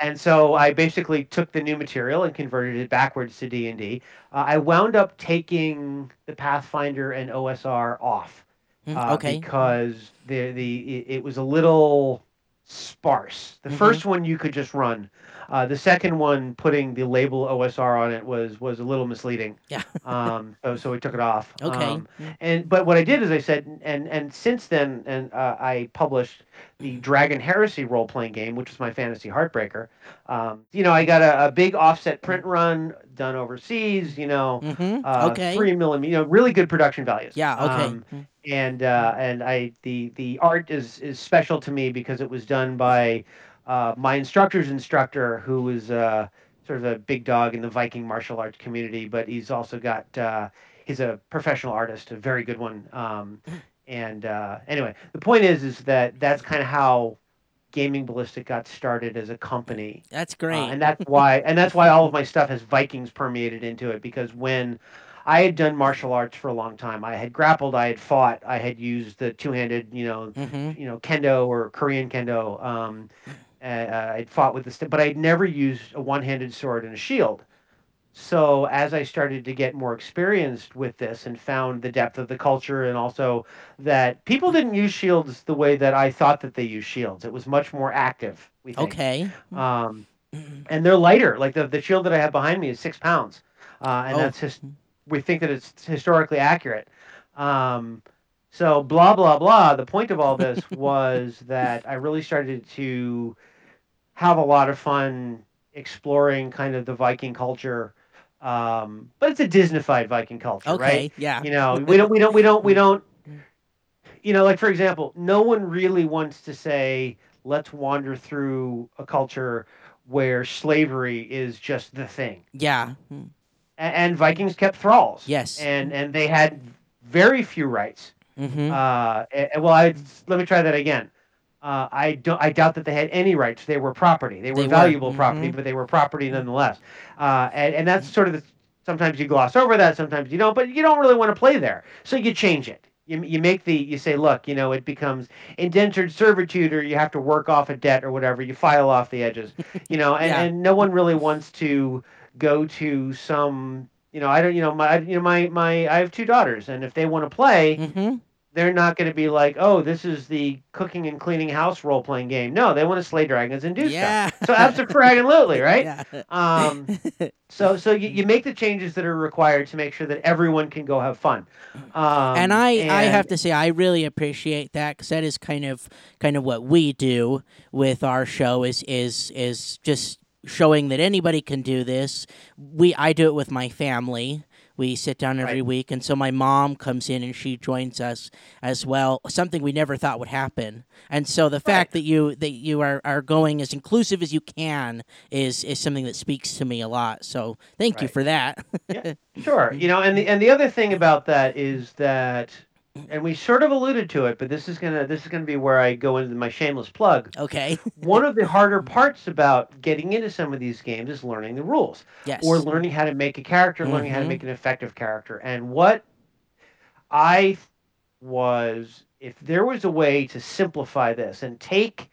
[SPEAKER 2] And so I basically took the new material and converted it backwards to D and D. Uh, I wound up taking the Pathfinder and OSR off
[SPEAKER 1] Mm,
[SPEAKER 2] uh,
[SPEAKER 1] okay.
[SPEAKER 2] because the the it, it was a little sparse. The
[SPEAKER 1] Mhm.
[SPEAKER 2] first one you could just run. Uh, the second one, putting the label OSR on it was was a little misleading.
[SPEAKER 1] Yeah.
[SPEAKER 2] um, so, so we took it off.
[SPEAKER 1] Okay.
[SPEAKER 2] Um, and but what I did is I said, and and since then, and uh, I published the Dragon Heresy role playing game, which was my fantasy heartbreaker. Um, you know, I got a, a big offset print run done overseas. You know,
[SPEAKER 1] Mm-hmm.
[SPEAKER 2] uh,
[SPEAKER 1] okay.
[SPEAKER 2] three millimeter, you know, really good production values.
[SPEAKER 1] Yeah. Okay.
[SPEAKER 2] Um, and uh, and I the the art is is special to me because it was done by uh, my instructor's instructor, who was uh, sort of a big dog in the Viking martial arts community, but he's also got uh, he's a professional artist, a very good one. Um, and uh, anyway, the point is is that that's kind of how Gaming Ballistic got started as a company.
[SPEAKER 1] That's
[SPEAKER 2] Uh,
[SPEAKER 1] great.
[SPEAKER 2] and that's why and that's why all of my stuff has Vikings permeated into it because when I had done martial arts for a long time, I had grappled, I had fought, I had used the two-handed, you know,
[SPEAKER 1] mm-hmm.
[SPEAKER 2] you know, kendo or Korean kendo. Um, uh, I'd fought with the, but I'd never used a one-handed sword and a shield. So as I started to get more experienced with this and found the depth of the culture and also that people didn't use shields the way that I thought that they used shields. It was much more active. We think.
[SPEAKER 1] Okay.
[SPEAKER 2] Um, and they're lighter. Like the the shield that I have behind me is six pounds, uh, and
[SPEAKER 1] Oh.
[SPEAKER 2] that's his, we think that it's historically accurate. Um, so blah blah blah. The point of all this was that I really started to have a lot of fun exploring kind of the Viking culture. Um, but it's a Disneyfied Viking culture,
[SPEAKER 1] Okay.
[SPEAKER 2] right?
[SPEAKER 1] Yeah.
[SPEAKER 2] You know, we don't, we don't, we don't, we don't. You know, like for example, no one really wants to say, "Let's wander through a culture where slavery is just the thing."
[SPEAKER 1] Yeah. Mm.
[SPEAKER 2] A- And, Vikings kept thralls.
[SPEAKER 1] Yes.
[SPEAKER 2] And and they had very few rights.
[SPEAKER 1] Mm-hmm.
[SPEAKER 2] Uh, a- well, I let me try that again. Uh, I don't. I doubt that they had any rights. They were property. They were
[SPEAKER 1] They were,
[SPEAKER 2] valuable property,
[SPEAKER 1] mhm.
[SPEAKER 2] but they were property nonetheless. Uh, and and that's sort of the. Sometimes you gloss over that. Sometimes you don't. But you don't really want to play there, so you change it. You, you make the you say look you know it becomes indentured servitude or you have to work off a debt or whatever you file off the edges you know and,
[SPEAKER 1] Yeah.
[SPEAKER 2] and no one really wants to go to some you know I don't you know my you know my my I have two daughters and if they want to play
[SPEAKER 1] Mm-hmm.
[SPEAKER 2] They're not going to be like, oh, this is the cooking and cleaning house role playing game. No, they want to slay dragons and do
[SPEAKER 1] Yeah.
[SPEAKER 2] stuff. So absolutely, right?
[SPEAKER 1] Yeah.
[SPEAKER 2] Um, so so you, you make the changes that are required to make sure that everyone can go have fun. Um,
[SPEAKER 1] and I, I have to say I really appreciate that because that is kind of kind of what we do with our show is is is just showing that anybody can do this. We I do it with my family. We sit down every
[SPEAKER 2] Right.
[SPEAKER 1] week, and so my mom comes in and she joins us as well. Something we never thought would happen, and so the fact that you that you are, are going as inclusive as you can is is something that speaks to me a lot. So thank you for that.
[SPEAKER 2] Sure. You know, and the and the other thing about that is that and we sort of alluded to it, but this is gonna this is gonna be where I go into my shameless plug.
[SPEAKER 1] okay.
[SPEAKER 2] One of the harder parts about getting into some of these games is learning the rules.
[SPEAKER 1] Yes.
[SPEAKER 2] or learning how to make a character, learning how to
[SPEAKER 1] Mhm.
[SPEAKER 2] make an effective character. And what I was, if there was a way to simplify this and take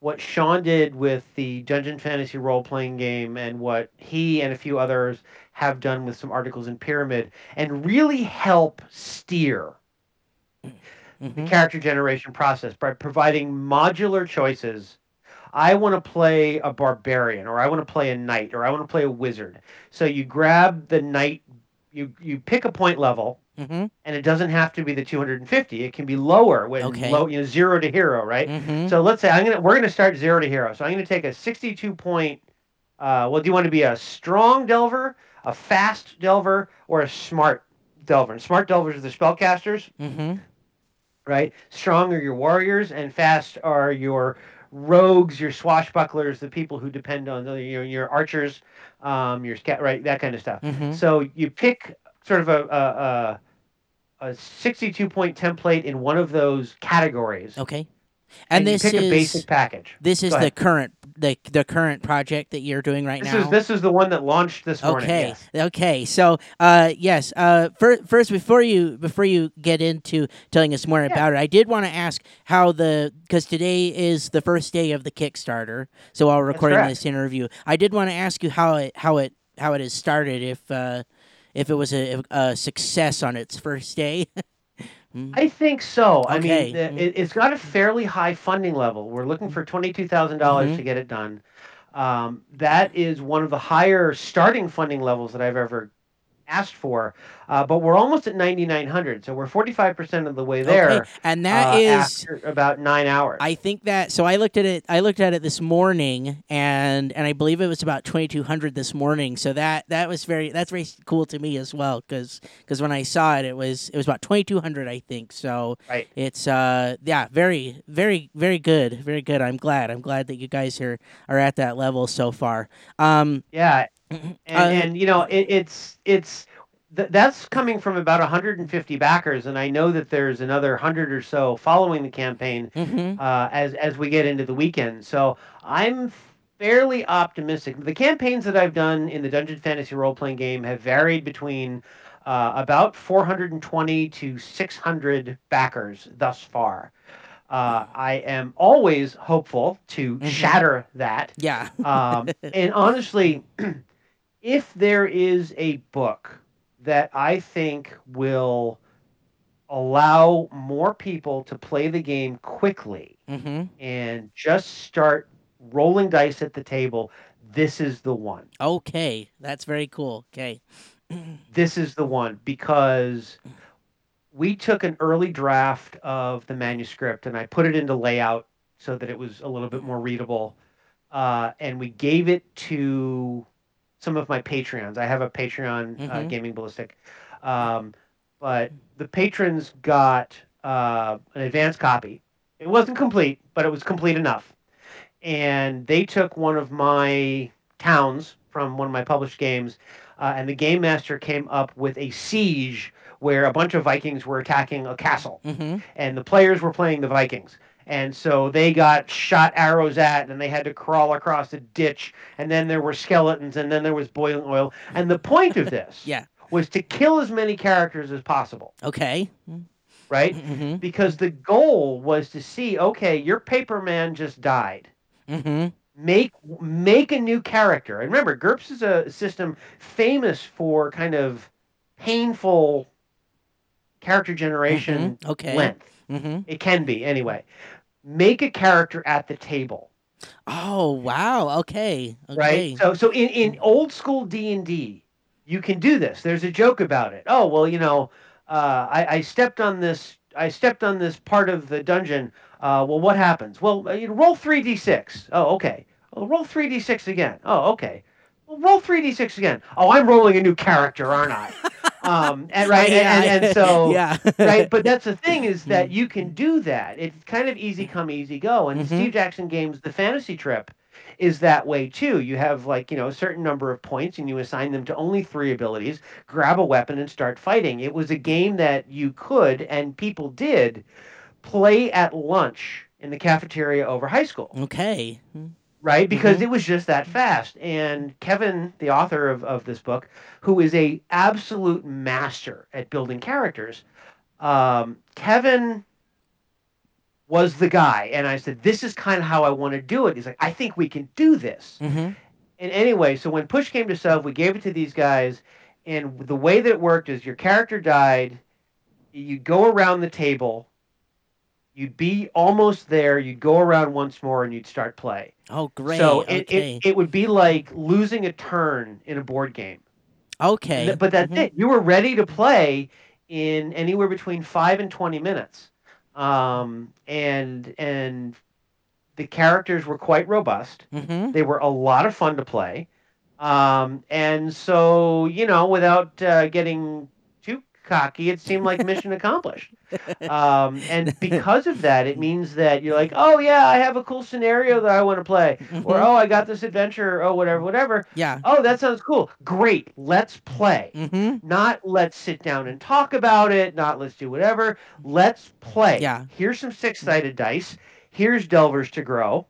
[SPEAKER 2] what Sean did with the Dungeon Fantasy role playing game and what he and a few others have done with some articles in Pyramid and really help steer the
[SPEAKER 1] Mhm.
[SPEAKER 2] character generation process by providing modular choices. I want to play a barbarian, or I want to play a knight, or I want to play a wizard. So you grab the knight, you you pick a point level,
[SPEAKER 1] Mhm.
[SPEAKER 2] and it doesn't have to be the 250. It can be lower when
[SPEAKER 1] Okay.
[SPEAKER 2] low, you know, zero to hero, right?
[SPEAKER 1] Mhm.
[SPEAKER 2] So let's say I'm gonna we're gonna start zero to hero. So I'm gonna take a 62 point. Uh, well, do you want to be a strong delver, a fast delver, or a smart delver? And smart delvers are the spellcasters
[SPEAKER 1] Mhm.
[SPEAKER 2] Right? Strong are your warriors, and fast are your rogues, your swashbucklers, the people who depend on the, your your archers, um, your scat, right, that kind of stuff.
[SPEAKER 1] Mhm.
[SPEAKER 2] So you pick sort of a a, a, a 62 point template in one of those categories,
[SPEAKER 1] Okay. And,
[SPEAKER 2] you
[SPEAKER 1] this
[SPEAKER 2] pick
[SPEAKER 1] is
[SPEAKER 2] a basic package.
[SPEAKER 1] this is the current the the current project that you're doing right
[SPEAKER 2] This
[SPEAKER 1] now.
[SPEAKER 2] is this is the one that launched this morning.
[SPEAKER 1] Okay.
[SPEAKER 2] yes.
[SPEAKER 1] Okay. So, uh, yes. Uh, first, first, before you before you get into telling us more about it, I did want to ask how the because today is the first day of the Kickstarter. So while recording this interview, I did want to ask you how it how it how it has started. If uh, if it was a, a success on its first day. Mm.
[SPEAKER 2] I think so. I mean,
[SPEAKER 1] Mm.
[SPEAKER 2] it, it's got a fairly high funding level. We're looking for twenty-two dollars
[SPEAKER 1] Mhm.
[SPEAKER 2] to get it done. Um, that is one of the higher starting funding levels that I've ever asked for. Uh, but we're almost at ninety-nine hundred, so we're forty-five percent of the way there.
[SPEAKER 1] Okay. And that
[SPEAKER 2] uh,
[SPEAKER 1] is.
[SPEAKER 2] about nine hours.
[SPEAKER 1] I think that so I looked at it I looked at it this morning and and I believe it was about 2200 this morning so that that was very that's very cool to me as well cuz cuz when I saw it it was it was about 2200 I think so
[SPEAKER 2] Right.
[SPEAKER 1] it's uh yeah very very very good very good I'm glad I'm glad that you guys are are at that level so far um
[SPEAKER 2] Yeah,
[SPEAKER 1] and,
[SPEAKER 2] and, and you know it, it's it's th- that's coming from about 150 backers, and I know that there's another hundred or so following the campaign
[SPEAKER 1] mhm,
[SPEAKER 2] uh, as as we get into the weekend. So I'm fairly optimistic. The campaigns that I've done in the Dungeon Fantasy role playing game have varied between uh, about 420 to 600 backers thus far. Uh, I am always hopeful to
[SPEAKER 1] Mhm.
[SPEAKER 2] shatter that
[SPEAKER 1] yeah
[SPEAKER 2] um, and honestly, if there is a book that I think will allow more people to play the game quickly
[SPEAKER 1] mhm
[SPEAKER 2] and just start rolling dice at the table, this is the one.
[SPEAKER 1] okay that's very cool okay
[SPEAKER 2] This is the one because we took an early draft of the manuscript and I put it into layout so that it was a little bit more readable. Uh, and we gave it to some of my Patreons. I have a Patreon, uh,
[SPEAKER 1] Mhm.
[SPEAKER 2] Gaming Ballistic. Um, but the patrons got uh, an advance copy. It wasn't complete, but it was complete enough. And they took one of my towns from one of my published games, uh, and the game master came up with a siege where a bunch of Vikings were attacking a castle
[SPEAKER 1] mhm
[SPEAKER 2] and the players were playing the Vikings. And so they got shot arrows at, and they had to crawl across a ditch. And then there were skeletons, and then there was boiling oil. And the point of this
[SPEAKER 1] Yeah.
[SPEAKER 2] was to kill as many characters as possible,
[SPEAKER 1] okay
[SPEAKER 2] right?
[SPEAKER 1] mhm
[SPEAKER 2] Because the goal was to see, okay, your paper man just died.
[SPEAKER 1] mhm
[SPEAKER 2] Make make a new character. And remember, GURPS is a system famous for kind of painful character generation
[SPEAKER 1] mhm, okay
[SPEAKER 2] length.
[SPEAKER 1] mhm
[SPEAKER 2] It can be anyway. Make a character at the table,
[SPEAKER 1] Oh wow! Okay, okay.
[SPEAKER 2] right? So, so in, in old school D and D, you can do this. There's a joke about it. Oh well, you know, uh, I, I stepped on this. I stepped on this part of the dungeon. Uh, well, what happens? Well, uh, you roll three d six. Oh, okay. Well, roll three d six again. Oh, okay. Roll three d six again. Oh, I'm rolling a new character, aren't I? um, and right,
[SPEAKER 1] Yeah,
[SPEAKER 2] and, and so
[SPEAKER 1] yeah,
[SPEAKER 2] right? But that's the thing is that you can do that. It's kind of easy come, easy go. And
[SPEAKER 1] Mhm.
[SPEAKER 2] Steve Jackson Games, the fantasy trip, is that way too. You have like you know a certain number of points, and you assign them to only three abilities. Grab a weapon and start fighting. It was a game that you could and people did play at lunch in the cafeteria over high school
[SPEAKER 1] okay.
[SPEAKER 2] Right? Because
[SPEAKER 1] Mhm.
[SPEAKER 2] it was just that fast. And Kevin, the author of, of this book, who is a absolute master at building characters, um, Kevin was the guy. And I said, this is kind of how I want to do it. He's like, I think we can do this.
[SPEAKER 1] Mm-hmm.
[SPEAKER 2] And anyway, so when push came to shove, we gave it to these guys. And the way that it worked is your character died, you'd go around the table, you'd be almost there, you'd go around once more, and you'd start play.
[SPEAKER 1] Oh, great.
[SPEAKER 2] So it,
[SPEAKER 1] okay.
[SPEAKER 2] it, it would be like losing a turn in a board game.
[SPEAKER 1] okay.
[SPEAKER 2] But that's
[SPEAKER 1] Mhm.
[SPEAKER 2] it. You were ready to play in anywhere between five and twenty minutes, um, and and the characters were quite robust.
[SPEAKER 1] Mhm.
[SPEAKER 2] They were a lot of fun to play, um, and so you know, without uh, getting cocky, it seemed like mission accomplished. Um, and because of that, it means that you're like, oh yeah, I have a cool scenario that I want to play, or
[SPEAKER 1] Mhm.
[SPEAKER 2] oh, I got this adventure, or oh, whatever, whatever.
[SPEAKER 1] yeah.
[SPEAKER 2] Oh, that sounds cool. Great, let's play.
[SPEAKER 1] Mm-hmm.
[SPEAKER 2] Not let's sit down and talk about it. Not let's do whatever. Let's play.
[SPEAKER 1] Yeah.
[SPEAKER 2] Here's some six-sided dice. Here's Delvers to grow.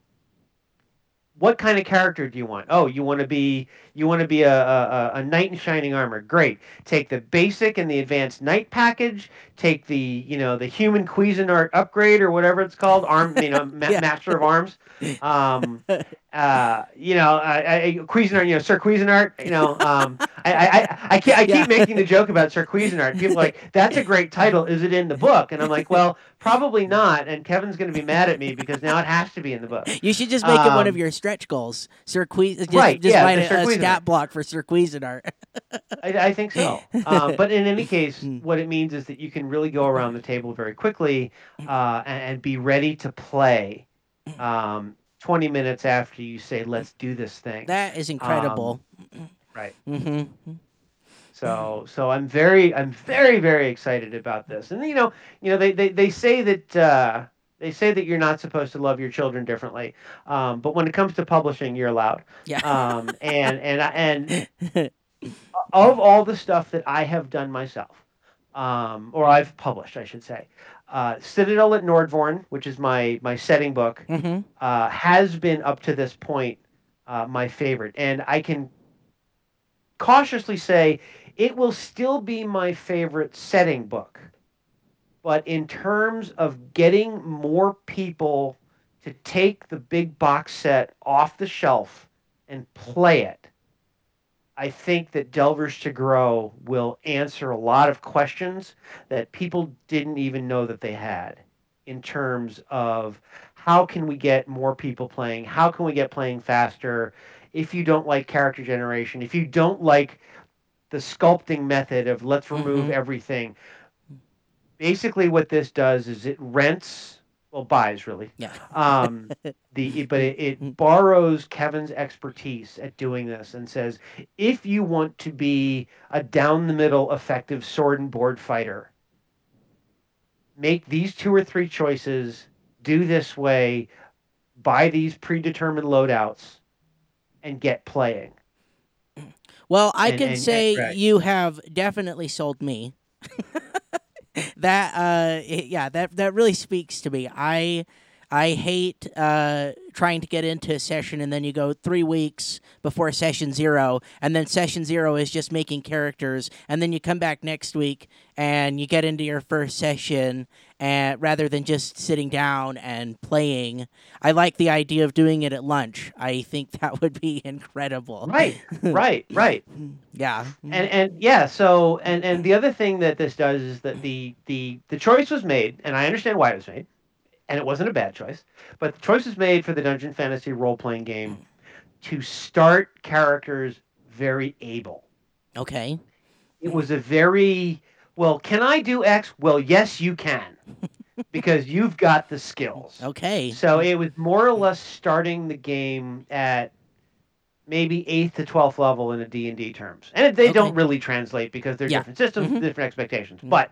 [SPEAKER 2] What kind of character do you want? Oh, you want to be you want to be a, a, a- knight in shining armor. Great. Take the basic and the advanced knight package. Take the you know the human Cuisinart upgrade or whatever it's called. Arm you know ma-
[SPEAKER 1] Yeah.
[SPEAKER 2] master of arms. Um, uh, you know, I, I, Cuisinart, you know, Sir Cuisinart, you know, um, I, I, I, I, keep, I keep
[SPEAKER 1] Yeah.
[SPEAKER 2] making the joke about Sir Cuisinart. People are like, that's a great title. Is it in the book? And I'm like, well, probably not. And Kevin's going to be mad at me because now it has to be in the book.
[SPEAKER 1] You should just make it one of
[SPEAKER 2] Um,
[SPEAKER 1] your stretch goals. Sir Cuis- just,
[SPEAKER 2] Right,
[SPEAKER 1] just
[SPEAKER 2] yeah,
[SPEAKER 1] write a,
[SPEAKER 2] Sir
[SPEAKER 1] a Block for Sir Cuisinart.
[SPEAKER 2] I, I think so. Um, but in any case,
[SPEAKER 1] Mm.
[SPEAKER 2] what it means is that you can really go around the table very quickly uh, and, and be ready to play um, 20 minutes after you say, let's do this thing.
[SPEAKER 1] that is incredible.
[SPEAKER 2] right.
[SPEAKER 1] hmm
[SPEAKER 2] So so I'm very I'm very very excited about this. And you know you know they they, they say that uh, they say that you're not supposed to love your children differently, um, but when it comes to publishing, you're allowed.
[SPEAKER 1] Yeah.
[SPEAKER 2] Um, and and and of all the stuff that I have done myself, um, or I've published, I should say, uh, Citadel at Nordvorn, which is my my setting book,
[SPEAKER 1] hmm
[SPEAKER 2] uh, has been up to this point uh, my favorite, and I can cautiously say it will still be my favorite setting book. But in terms of getting more people to take the big box set off the shelf and play it, I think that Delvers to Grow will answer a lot of questions that people didn't even know that they had in terms of how can we get more people playing? How can we get playing faster? If you don't like character generation, if you don't like the sculpting method of let's remove
[SPEAKER 1] Mhm.
[SPEAKER 2] everything, basically what this does is it rents, well, buys really,
[SPEAKER 1] Yeah.
[SPEAKER 2] um, the but it, it borrows Kevin's expertise at doing this and says, if you want to be a down the middle effective sword and board fighter, make these two or three choices, do this way, buy these predetermined loadouts, and get playing.
[SPEAKER 1] Well, I
[SPEAKER 2] And-
[SPEAKER 1] can
[SPEAKER 2] and-
[SPEAKER 1] say
[SPEAKER 2] right.
[SPEAKER 1] you have definitely sold me. that uh yeah, that that really speaks to me. I I hate uh trying to get into a session and then you go 3 weeks before session 0 and then session 0 is just making characters and then you come back next week and you get into your first session and rather than just sitting down and playing. I like the idea of doing it at lunch. I think that would be incredible.
[SPEAKER 2] Right, right, right.
[SPEAKER 1] Yeah.
[SPEAKER 2] and and yeah so and and the other thing that this does is that the the the choice was made and i understand why it was made and it wasn't a bad choice but the choice was made for the dungeon fantasy role-playing game to start characters very able
[SPEAKER 1] Okay.
[SPEAKER 2] it was a very well can i do x well yes you can because you've got the skills
[SPEAKER 1] Okay.
[SPEAKER 2] so it was more or less starting the game at maybe eighth to twelfth level in a D and D terms, and they don't really translate because they're
[SPEAKER 1] Yeah.
[SPEAKER 2] different systems,
[SPEAKER 1] Mhm.
[SPEAKER 2] different expectations.
[SPEAKER 1] Mhm.
[SPEAKER 2] But,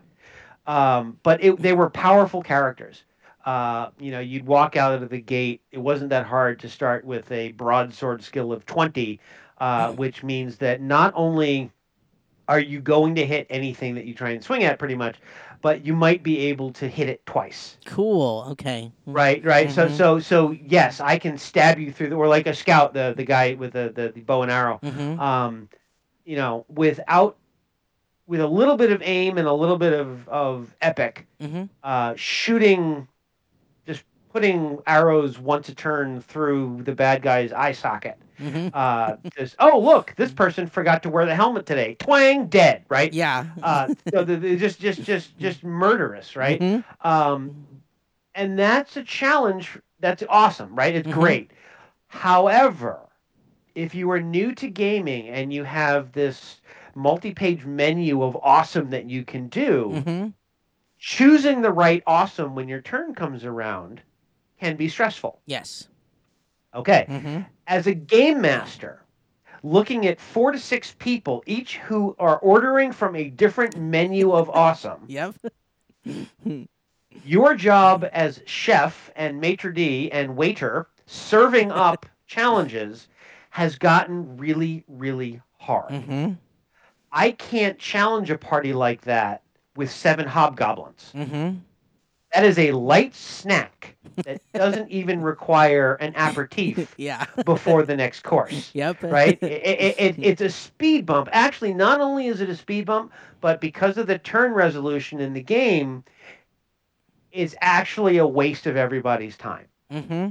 [SPEAKER 2] um, but it, they were powerful characters. Uh, you know, you'd walk out of the gate. It wasn't that hard to start with a broadsword skill of twenty, uh, which means that not only are you going to hit anything that you try and swing at, pretty much, but you might be able to hit it twice.
[SPEAKER 1] Cool. Okay.
[SPEAKER 2] Right, right. So,
[SPEAKER 1] Mhm.
[SPEAKER 2] so, so, yes, I can stab you through the, or like a scout, the the guy with the the, the bow and arrow.
[SPEAKER 1] Mm-hmm.
[SPEAKER 2] Um, you know, without, with a little bit of aim and a little bit of of epic,
[SPEAKER 1] Mm-hmm.
[SPEAKER 2] uh, shooting, putting arrows once a turn through the bad guy's eye socket.
[SPEAKER 1] Mm-hmm.
[SPEAKER 2] Uh, just oh look, this person forgot to wear the helmet today. Twang, dead. Right.
[SPEAKER 1] Yeah.
[SPEAKER 2] Uh, so the, the- just just just just murderous. Right.
[SPEAKER 1] Mhm.
[SPEAKER 2] Um, and that's a challenge. That's awesome, right? It's
[SPEAKER 1] Mhm.
[SPEAKER 2] great. However, if you are new to gaming and you have this multi-page menu of awesome that you can do,
[SPEAKER 1] Mhm.
[SPEAKER 2] choosing the right awesome when your turn comes around can be stressful.
[SPEAKER 1] Yes.
[SPEAKER 2] Okay.
[SPEAKER 1] Mm-hmm.
[SPEAKER 2] As a game master, looking at four to six people, each who are ordering from a different menu of awesome.
[SPEAKER 1] Yep.
[SPEAKER 2] Your job as chef and maitre d and waiter serving up challenges has gotten really, really hard.
[SPEAKER 1] Mm-hmm.
[SPEAKER 2] I can't challenge a party like that with seven hobgoblins.
[SPEAKER 1] Mm-hmm.
[SPEAKER 2] That is a light snack that doesn't even require an aperitif
[SPEAKER 1] Yeah.
[SPEAKER 2] before the next course.
[SPEAKER 1] Yep.
[SPEAKER 2] Right? It, it, it, it's a speed bump. Actually, not only is it a speed bump, but because of the turn resolution in the game, is actually a waste of everybody's time
[SPEAKER 1] Mm-hmm.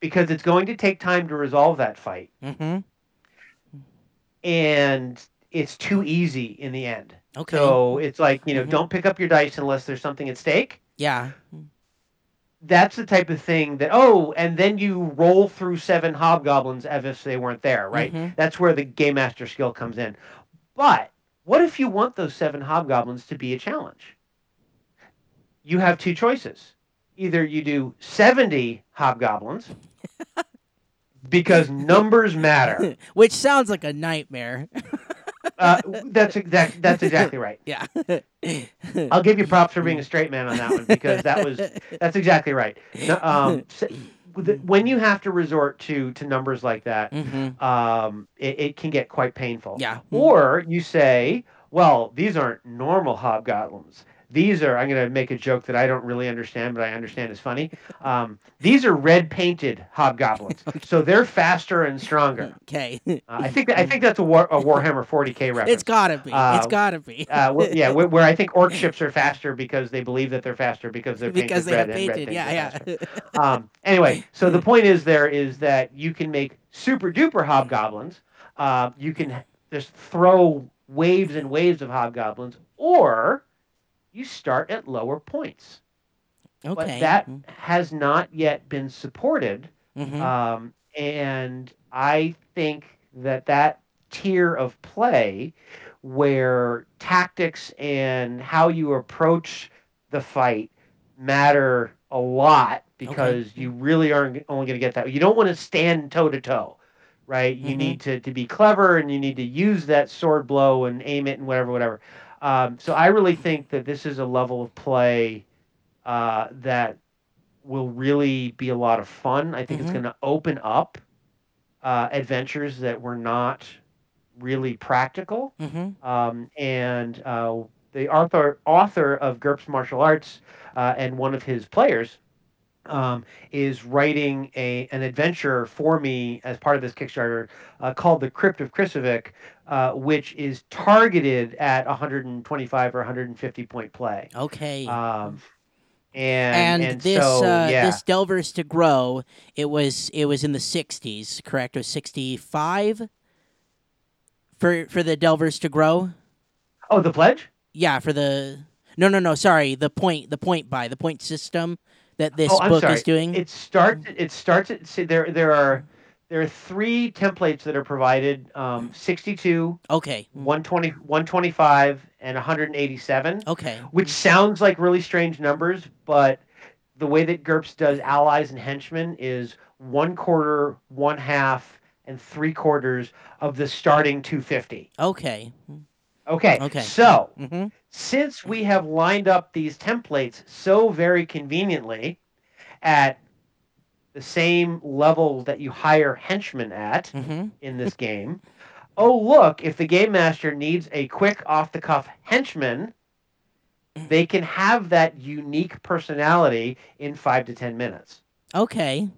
[SPEAKER 2] because it's going to take time to resolve that fight,
[SPEAKER 1] Mm-hmm.
[SPEAKER 2] and it's too easy in the end.
[SPEAKER 1] Okay.
[SPEAKER 2] So it's like you know,
[SPEAKER 1] Mhm.
[SPEAKER 2] don't pick up your dice unless there's something at stake.
[SPEAKER 1] Yeah.
[SPEAKER 2] that's the type of thing that oh and then you roll through seven hobgoblins as if they weren't there right
[SPEAKER 1] Mhm.
[SPEAKER 2] that's where the game master skill comes in but what if you want those seven hobgoblins to be a challenge you have two choices either you do 70 hobgoblins because numbers matter
[SPEAKER 1] Which sounds like a nightmare.
[SPEAKER 2] uh, that's exact that's exactly right
[SPEAKER 1] yeah.
[SPEAKER 2] i'll give you props for being a straight man on that one because that was That's exactly right. No, um, when you have to resort to to numbers like that,
[SPEAKER 1] Mm-hmm.
[SPEAKER 2] um, it, it can get quite painful.
[SPEAKER 1] Yeah.
[SPEAKER 2] Or you say, well, these aren't normal hobgoblins. These are, I'm going to make a joke that I don't really understand, but I understand is funny. Um, these are red painted hobgoblins. So they're faster and stronger.
[SPEAKER 1] Okay.
[SPEAKER 2] Uh, I think I think that's a, War, a Warhammer 40K reference.
[SPEAKER 1] it's gotta be. it's
[SPEAKER 2] Uh,
[SPEAKER 1] gotta be.
[SPEAKER 2] uh, where, yeah, where, where I think orc ships are faster because they believe that they're faster because they're
[SPEAKER 1] because
[SPEAKER 2] painted
[SPEAKER 1] they
[SPEAKER 2] red
[SPEAKER 1] have painted. Yeah, yeah.
[SPEAKER 2] um, anyway, so the point is there is that you can make super duper hobgoblins. Uh, you can just throw waves and waves of hobgoblins, or you start at lower points.
[SPEAKER 1] okay.
[SPEAKER 2] But that has not yet been supported,
[SPEAKER 1] Mhm.
[SPEAKER 2] um, and I think that that tier of play, where tactics and how you approach the fight matter a lot because you really aren't only going to get that. You don't want to stand toe to toe, right? You
[SPEAKER 1] Mhm.
[SPEAKER 2] need to, to be clever and you need to use that sword blow and aim it and whatever, whatever. Um, so I really think that this is a level of play uh, that will really be a lot of fun. I think it's
[SPEAKER 1] Mhm.
[SPEAKER 2] going to open up uh, adventures that were not really practical.
[SPEAKER 1] Mhm.
[SPEAKER 2] Um, and uh, the author author of GURPS Martial Arts uh, and one of his players um, is writing a an adventure for me as part of this Kickstarter uh, called The Crypt of Krisovic, uh, which is targeted at 125 or 150 point play.
[SPEAKER 1] Okay.
[SPEAKER 2] Um, and
[SPEAKER 1] and,
[SPEAKER 2] and,
[SPEAKER 1] this
[SPEAKER 2] so,
[SPEAKER 1] uh,
[SPEAKER 2] yeah.
[SPEAKER 1] this Delvers to Grow, it was it was in the '60s, correct? It was '65 for for the Delvers to Grow.
[SPEAKER 2] oh, the pledge.
[SPEAKER 1] Yeah, for the no no no sorry the point the point buy the point system that this
[SPEAKER 2] Oh,
[SPEAKER 1] book
[SPEAKER 2] sorry.
[SPEAKER 1] is doing.
[SPEAKER 2] It starts. It starts. At, see, there there are there are three templates that are provided: um, 62,
[SPEAKER 1] okay.
[SPEAKER 2] 120, 125, and 187.
[SPEAKER 1] Okay.
[SPEAKER 2] Which sounds like really strange numbers, but the way that GURPS does allies and henchmen is one quarter, one half, and three quarters of the starting 250.
[SPEAKER 1] Okay.
[SPEAKER 2] Okay.
[SPEAKER 1] Okay.
[SPEAKER 2] So
[SPEAKER 1] Mm-hmm.
[SPEAKER 2] since we have lined up these templates so very conveniently at the same level that you hire henchmen at
[SPEAKER 1] Mm-hmm.
[SPEAKER 2] in this game, oh look, if the game master needs a quick off the cuff henchman, they can have that unique personality in five to ten minutes.
[SPEAKER 1] Okay.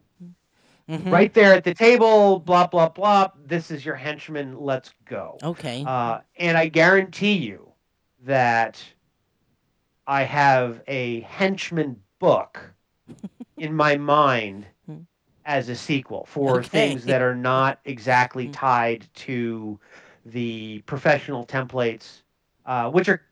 [SPEAKER 1] Mm-hmm.
[SPEAKER 2] Right there at the table, blah blah blah. This is your henchman. Let's go.
[SPEAKER 1] Okay.
[SPEAKER 2] Uh, and I guarantee you that I have a henchman book in my mind as a sequel for
[SPEAKER 1] Okay.
[SPEAKER 2] things that are not exactly
[SPEAKER 1] Mm.
[SPEAKER 2] tied to the professional templates, uh, which are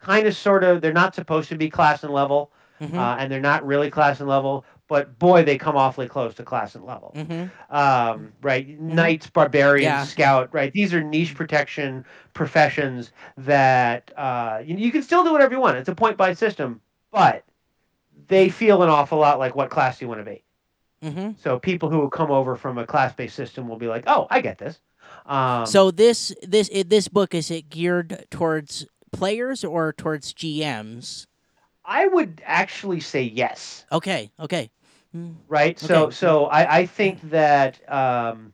[SPEAKER 2] kind of sort of, they're not supposed to be class and level,
[SPEAKER 1] Mhm.
[SPEAKER 2] uh, and they're not really class and level, but boy, they come awfully close to class and level
[SPEAKER 1] Mhm.
[SPEAKER 2] um, right? Knights, barbarians,
[SPEAKER 1] Yeah.
[SPEAKER 2] scout, right? These are niche protection professions that uh, you, you can still do whatever you want. It's a point buy system, but they feel an awful lot like what class you want to be.
[SPEAKER 1] Mhm.
[SPEAKER 2] So people who will come over from a class based system will be like, oh, I get this. Um,
[SPEAKER 1] so this this this book is it geared towards players or towards GMs?
[SPEAKER 2] I would actually say yes.
[SPEAKER 1] Okay, okay.
[SPEAKER 2] Right? So
[SPEAKER 1] Okay.
[SPEAKER 2] so I, I think that um,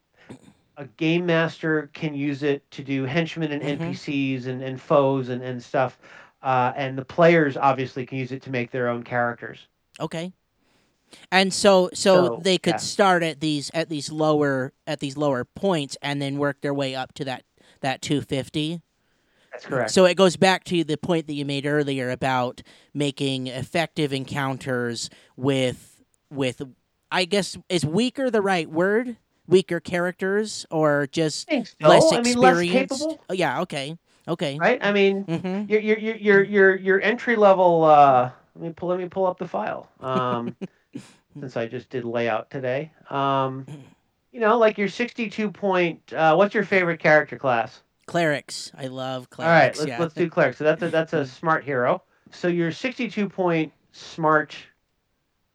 [SPEAKER 2] a game master can use it to do henchmen and
[SPEAKER 1] Mhm.
[SPEAKER 2] NPCs and, and foes and, and stuff. Uh, and the players obviously can use it to make their own characters.
[SPEAKER 1] Okay. And so, so,
[SPEAKER 2] So,
[SPEAKER 1] they could
[SPEAKER 2] yeah.
[SPEAKER 1] start at these at these lower at these lower points and then work their way up to that that 250.
[SPEAKER 2] That's correct.
[SPEAKER 1] So it goes back to the point that you made earlier about making effective encounters with with I guess is weaker the right word? Weaker characters or just
[SPEAKER 2] so.
[SPEAKER 1] less
[SPEAKER 2] I mean, less
[SPEAKER 1] experienced?
[SPEAKER 2] capable,
[SPEAKER 1] Oh, yeah, okay. Okay.
[SPEAKER 2] right? I mean,
[SPEAKER 1] Mhm.
[SPEAKER 2] your your your your your, your entry level. Uh, let me pull let me pull up the file. Um, since I just did layout today. Um, you know, like your sixty-two point. Uh, what's your favorite character class?
[SPEAKER 1] Clerics. I love clerics.
[SPEAKER 2] All right, let's,
[SPEAKER 1] yeah.
[SPEAKER 2] let's do clerics. So that's a, that's a smart hero. So your 62 point smart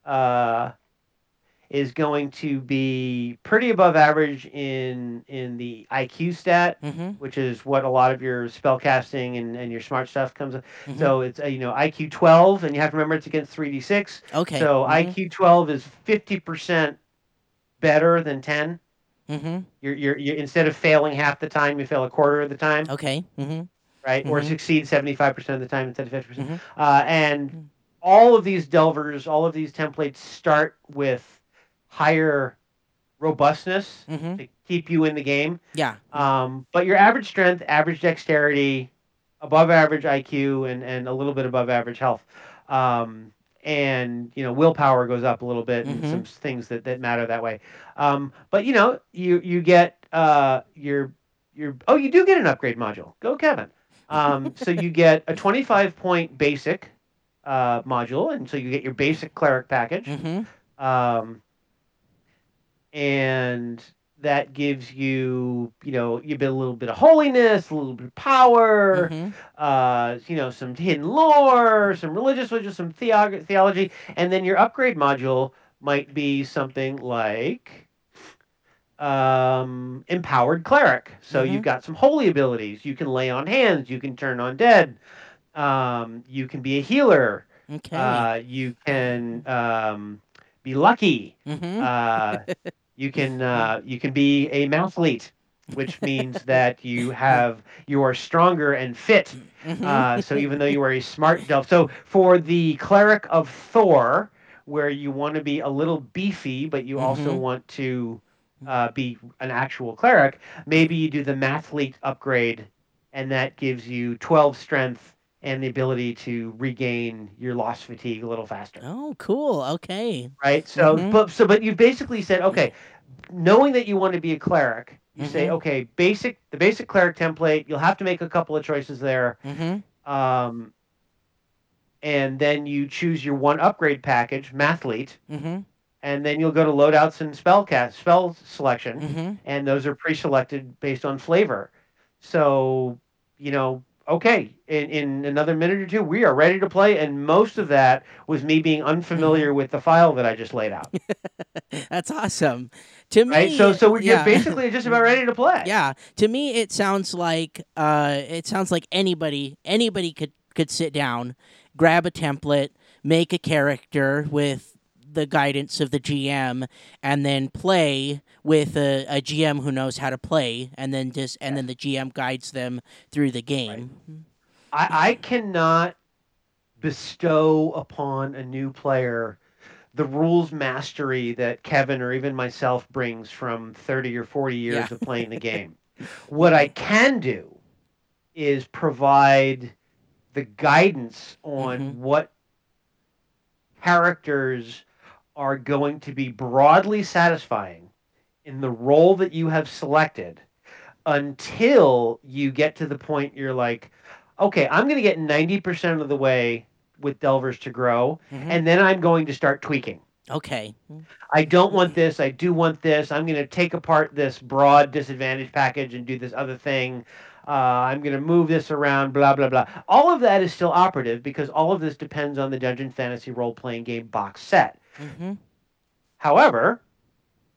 [SPEAKER 2] uh, is going to be pretty above average in in the IQ stat,
[SPEAKER 1] mm-hmm.
[SPEAKER 2] which is what a lot of your spell casting and, and your smart stuff comes.
[SPEAKER 1] Mm-hmm.
[SPEAKER 2] So it's uh, you know IQ 12, and you have to remember it's against 3d6.
[SPEAKER 1] Okay.
[SPEAKER 2] So
[SPEAKER 1] mm-hmm.
[SPEAKER 2] IQ 12 is 50 percent better than 10.
[SPEAKER 1] Mm-hmm.
[SPEAKER 2] You're, you're, you're instead of failing half the time, you fail a quarter of the time.
[SPEAKER 1] Okay. Mm-hmm.
[SPEAKER 2] Right, or
[SPEAKER 1] mm-hmm.
[SPEAKER 2] succeed seventy five percent of the time instead of fifty
[SPEAKER 1] percent. Mm-hmm.
[SPEAKER 2] Uh, and
[SPEAKER 1] mm-hmm.
[SPEAKER 2] all of these delvers, all of these templates start with higher robustness
[SPEAKER 1] mm-hmm.
[SPEAKER 2] to keep you in the game.
[SPEAKER 1] Yeah.
[SPEAKER 2] Um, but your average strength, average dexterity, above average IQ, and, and a little bit above average health um, and you know willpower goes up a little bit and
[SPEAKER 1] Mhm.
[SPEAKER 2] some things that, that matter that way um, but you know you you get uh, your your oh you do get an upgrade module go kevin um, so you get a 25 point basic uh, module and so you get your basic cleric package
[SPEAKER 1] Mhm.
[SPEAKER 2] um, and that gives you, you know, you bit a little bit of holiness, a little bit of power,
[SPEAKER 1] Mhm.
[SPEAKER 2] uh, you know, some hidden lore, some religious wisdom, some theog- theology, and then your upgrade module might be something like um, empowered cleric. So
[SPEAKER 1] Mhm.
[SPEAKER 2] you've got some holy abilities. You can lay on hands. You can turn undead. Um, you can be a healer.
[SPEAKER 1] Okay.
[SPEAKER 2] Uh, you can um, be lucky.
[SPEAKER 1] Mhm.
[SPEAKER 2] Uh, you can uh, you can be a mathlete, which means that you have you are stronger and fit.
[SPEAKER 1] Mhm.
[SPEAKER 2] Uh, so even though you are a smart delf, so for the cleric of Thor, where you want to be a little beefy, but you also
[SPEAKER 1] Mhm.
[SPEAKER 2] want to uh, be an actual cleric, maybe you do the mathlete upgrade, and that gives you twelve strength and the ability to regain your lost fatigue a little faster
[SPEAKER 1] oh, cool. Okay.
[SPEAKER 2] right? So,
[SPEAKER 1] Mhm.
[SPEAKER 2] but so, but you basically said, okay, knowing that you want to be a cleric, you say,
[SPEAKER 1] Mhm.
[SPEAKER 2] okay, basic, the basic cleric template. You'll have to make a couple of choices there,
[SPEAKER 1] Mhm.
[SPEAKER 2] um, and then you choose your one upgrade package, mathlete,
[SPEAKER 1] Mhm.
[SPEAKER 2] and then you'll go to loadouts and spell cast spell selection,
[SPEAKER 1] Mhm.
[SPEAKER 2] and those are pre-selected based on flavor. So, you know. Okay, in, in another minute or two, we are ready to play, and most of that was me being unfamiliar
[SPEAKER 1] Mm-hmm.
[SPEAKER 2] with the file that I just laid out.
[SPEAKER 1] That's awesome. To me,
[SPEAKER 2] right? So so we're
[SPEAKER 1] yeah.
[SPEAKER 2] basically just about ready to play.
[SPEAKER 1] Yeah, to me it sounds like uh, it sounds like anybody anybody could could sit down, grab a template, make a character with the guidance of the GM, and then play with a, a GM who knows how to play, and then just and then the GM guides them through the game.
[SPEAKER 2] I, I cannot bestow upon a new player the rules mastery that Kevin or even myself brings from 30 or 40 years
[SPEAKER 1] Yeah.
[SPEAKER 2] of playing the game. what I can do is provide the guidance on
[SPEAKER 1] Mhm.
[SPEAKER 2] what characters are going to be broadly satisfying in the role that you have selected until you get to the point you're like, okay, I'm going to get 90% of the way with Delvers to grow,
[SPEAKER 1] Mhm.
[SPEAKER 2] and then I'm going to start tweaking.
[SPEAKER 1] Okay.
[SPEAKER 2] I don't want this. I do want this. I'm going to take apart this broad disadvantage package and do this other thing. Uh, I'm going to move this around, blah, blah, blah. All of that is still operative because all of this depends on the Dungeon Fantasy role playing game box set.
[SPEAKER 1] Mhm.
[SPEAKER 2] However,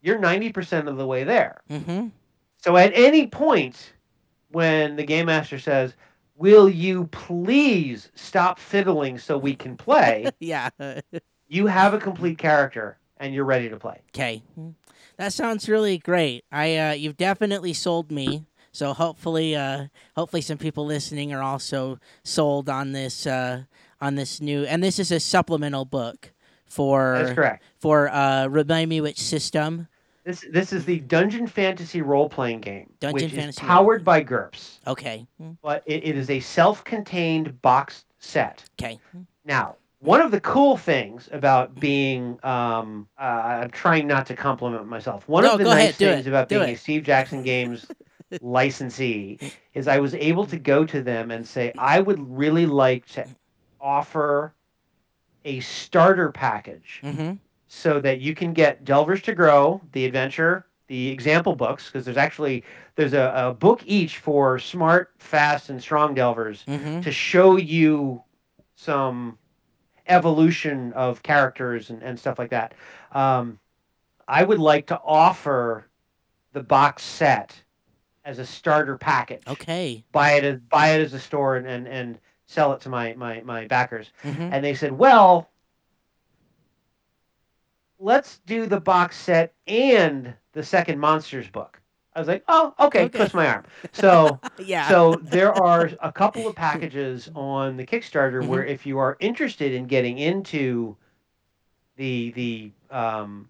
[SPEAKER 2] you're 90% of the way there.
[SPEAKER 1] Mhm.
[SPEAKER 2] So at any point when the game master says, "Will you please stop fiddling so we can play?"
[SPEAKER 1] yeah.
[SPEAKER 2] you have a complete character and you're ready to play.
[SPEAKER 1] Okay. That sounds really great. I uh, you've definitely sold me. So hopefully, uh, hopefully some people listening are also sold on this uh, on this new. And this is a supplemental book for
[SPEAKER 2] That's correct.
[SPEAKER 1] for uh, remind me which system.
[SPEAKER 2] This this is the Dungeon Fantasy role playing game,
[SPEAKER 1] Dungeon
[SPEAKER 2] which
[SPEAKER 1] Fantasy
[SPEAKER 2] is powered by GURPS,
[SPEAKER 1] Okay. Mm,
[SPEAKER 2] but it, it is a self contained boxed set.
[SPEAKER 1] Okay.
[SPEAKER 2] Now, one of the cool things about being, um, uh, I'm trying not to compliment myself. One
[SPEAKER 1] No,
[SPEAKER 2] of the
[SPEAKER 1] go
[SPEAKER 2] nice
[SPEAKER 1] ahead, do
[SPEAKER 2] things
[SPEAKER 1] it,
[SPEAKER 2] about
[SPEAKER 1] do
[SPEAKER 2] being
[SPEAKER 1] it.
[SPEAKER 2] a Steve Jackson Games licensee is I was able to go to them and say, I would really like to offer a starter package
[SPEAKER 1] Mm-hmm.
[SPEAKER 2] so that you can get Delvers to Grow, the adventure, the example books, because there's actually there's a, a book each for smart, fast, and strong Delvers
[SPEAKER 1] Mm-hmm.
[SPEAKER 2] to show you some evolution of characters and, and stuff like that. Um, I would like to offer the box set as a starter package.
[SPEAKER 1] Okay.
[SPEAKER 2] Buy it as buy it as a store and, and, and sell it to my, my, my backers.
[SPEAKER 1] Mm-hmm.
[SPEAKER 2] And they said, Well, let's do the box set and the second monsters book. I was like, Oh, okay,
[SPEAKER 1] Okay.
[SPEAKER 2] twist my arm. So
[SPEAKER 1] Yeah.
[SPEAKER 2] so there are a couple of packages on the Kickstarter
[SPEAKER 1] Mm-hmm.
[SPEAKER 2] where if you are interested in getting into the the um,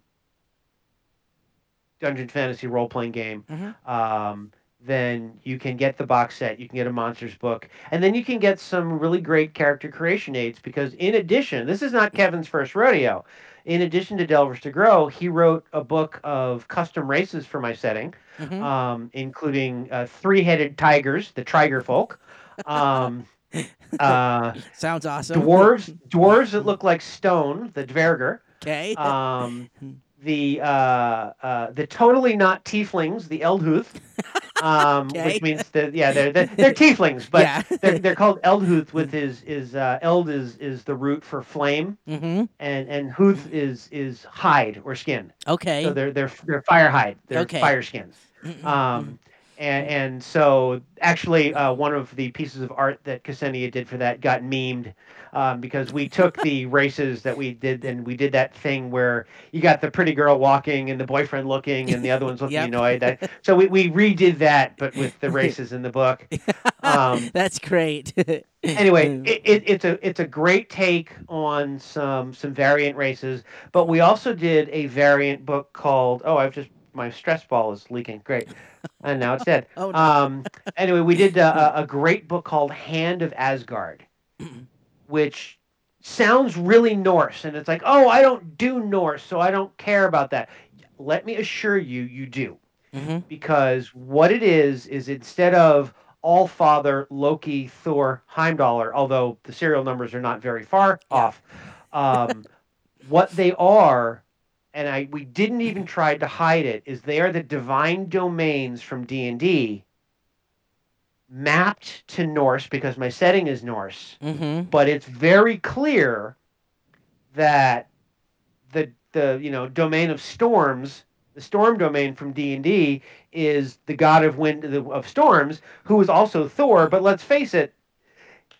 [SPEAKER 2] Dungeon Fantasy role playing game,
[SPEAKER 1] Mhm.
[SPEAKER 2] um, then you can get the box set. You can get a monsters book, and then you can get some really great character creation aids. Because in addition, this is not Kevin's first rodeo. In addition to Delvers to Grow, he wrote a book of custom races for my setting
[SPEAKER 1] Mhm.
[SPEAKER 2] um, including uh, three-headed tigers, the Triger folk, um, uh,
[SPEAKER 1] Sounds awesome.
[SPEAKER 2] dwarves, dwarves that look like stone, the Dverger,
[SPEAKER 1] Okay.
[SPEAKER 2] um, the uh, uh, the totally not tieflings, the Eldhuth, um,
[SPEAKER 1] Okay.
[SPEAKER 2] which means that yeah, they're they're, they're tieflings, but
[SPEAKER 1] yeah.
[SPEAKER 2] they're, they're called Eldhuth. With is is uh, Eld is is the root for flame,
[SPEAKER 1] mm-hmm.
[SPEAKER 2] and and Huth is is hide or skin.
[SPEAKER 1] Okay.
[SPEAKER 2] So they're they're they're fire hide, they're
[SPEAKER 1] Okay.
[SPEAKER 2] fire skins. Um, and, and so actually, uh, one of the pieces of art that Ksenia did for that got memed um, because we took the races that we did and we did that thing where you got the pretty girl walking and the boyfriend looking and the other one's looking
[SPEAKER 1] Yep.
[SPEAKER 2] annoyed. That, so we, we redid that, but with the races in the book. Um,
[SPEAKER 1] That's great.
[SPEAKER 2] anyway, it, it, it's a it's a great take on some some variant races, but we also did a variant book called oh I've just my stress ball is leaking great, and now it's dead.
[SPEAKER 1] oh no.
[SPEAKER 2] Um, anyway, we did a, a a great book called Hand of Asgard, which sounds really Norse, and it's like oh I don't do Norse, so I don't care about that. Let me assure you, you do.
[SPEAKER 1] Hmm
[SPEAKER 2] because what it is is instead of All Father, Loki, Thor, Heimdallr, although the serial numbers are not very far off, um, what they are, and I we didn't even try to hide it, is they are the divine domains from D and D, mapped to Norse because my setting is Norse
[SPEAKER 1] hmm
[SPEAKER 2] but it's very clear that the the you know domain of storms the storm domain from d&d is the god of wind of storms who is also thor but let's face it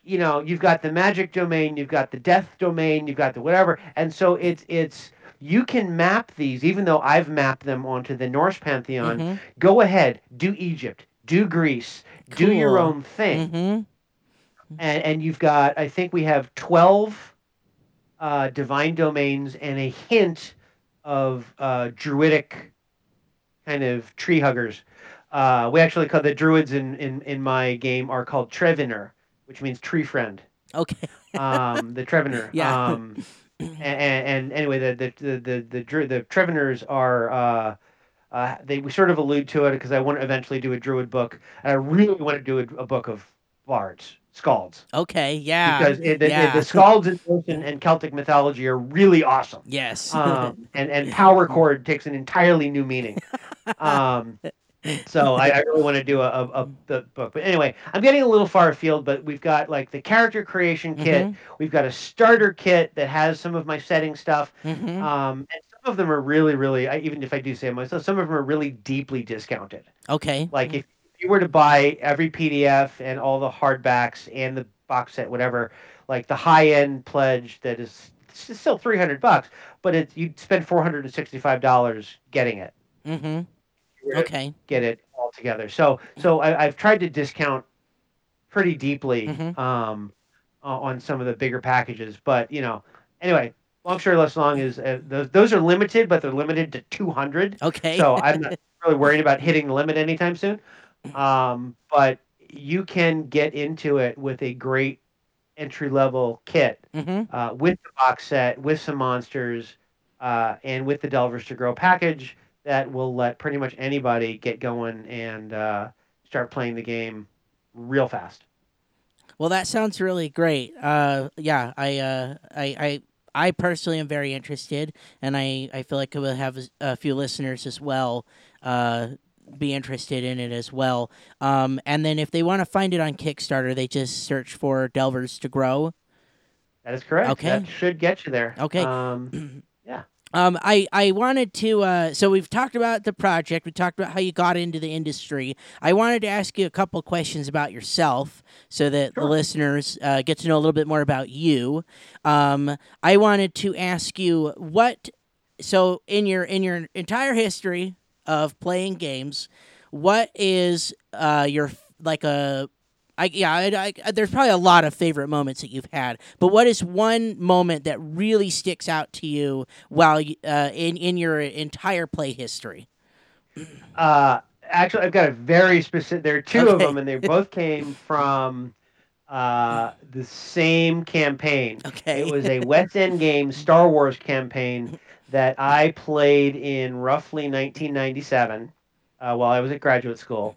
[SPEAKER 2] you know you've got the magic domain you've got the death domain you've got the whatever and so it's it's you can map these even though i've mapped them onto the norse pantheon
[SPEAKER 1] hmm
[SPEAKER 2] go ahead do egypt do greece do your own thing
[SPEAKER 1] hmm
[SPEAKER 2] and and you've got I think we have twelve uh, divine domains and a hint of uh, druidic kind of tree huggers. Uh, we actually call the druids in, in, in my game are called Treviner, which means tree friend.
[SPEAKER 1] Okay.
[SPEAKER 2] Um, the Treviner.
[SPEAKER 1] Yeah.
[SPEAKER 2] Um, and, and anyway, the the the the the, the are. Uh, they we sort of allude to it because I want to eventually do a druid book, and I really want to do a, a book of bards, skalds
[SPEAKER 1] Okay. Yeah.
[SPEAKER 2] because it, the,
[SPEAKER 1] yeah.
[SPEAKER 2] the, the skalds in Norse and, and Celtic mythology are really awesome.
[SPEAKER 1] yes.
[SPEAKER 2] Um, and and power chord takes an entirely new meaning. Um, so I, I really want to do a, a, a, book. But anyway, I'm getting a little far afield. But we've got like the character creation kit.
[SPEAKER 1] Mhm.
[SPEAKER 2] We've got a starter kit that has some of my setting stuff.
[SPEAKER 1] Mhm.
[SPEAKER 2] Um, and of them are really, really. I, even if I do say it myself, some of them are really deeply discounted.
[SPEAKER 1] Okay.
[SPEAKER 2] Like if you were to buy every PDF and all the hardbacks and the box set, whatever, like the high end pledge that is it's still three hundred bucks, but it you'd spend four hundred and sixty five dollars getting it.
[SPEAKER 1] Mm-hmm.
[SPEAKER 2] You were to
[SPEAKER 1] Okay.
[SPEAKER 2] Get it all together. So so I, I've tried to discount pretty deeply
[SPEAKER 1] Mhm.
[SPEAKER 2] um, on some of the bigger packages, but you know, anyway. Long story less long is uh, those those are limited, but they're limited to two hundred.
[SPEAKER 1] Okay.
[SPEAKER 2] So I'm not really worried about hitting the limit anytime soon. Um, but you can get into it with a great entry level kit
[SPEAKER 1] mm-hmm.
[SPEAKER 2] uh, with the box set, with some monsters, uh, and with the Delvers to Grow package that will let pretty much anybody get going and uh, start playing the game real fast.
[SPEAKER 1] Well, that sounds really great. Uh, yeah, I, uh, I, I, I personally am very interested, and I, I feel like we'll have a- a few listeners as well, uh, be interested in it as well. Um, and then if they want to find it on Kickstarter, they just search for Delvers to Grow.
[SPEAKER 2] That is correct.
[SPEAKER 1] Okay.
[SPEAKER 2] That should get you there.
[SPEAKER 1] Okay.
[SPEAKER 2] Um,
[SPEAKER 1] Um, I, I wanted to, uh, so we've talked about the project. We talked about how you got into the industry. I wanted to ask you a couple questions about yourself so that the listeners uh, get to know a little bit more about you. Um, I wanted to ask you what, so in your, in your entire history of playing games, what is, uh, your, like a, I, yeah, I, I, there's probably a lot of favorite moments that you've had, but what is one moment that really sticks out to you while uh, in in your entire play history?
[SPEAKER 2] Uh, actually, I've got a very specific. There are two of them, and they both came from uh, the same campaign.
[SPEAKER 1] Okay.
[SPEAKER 2] It was a West End Games Star Wars campaign that I played in roughly 1997 uh, while I was at graduate school,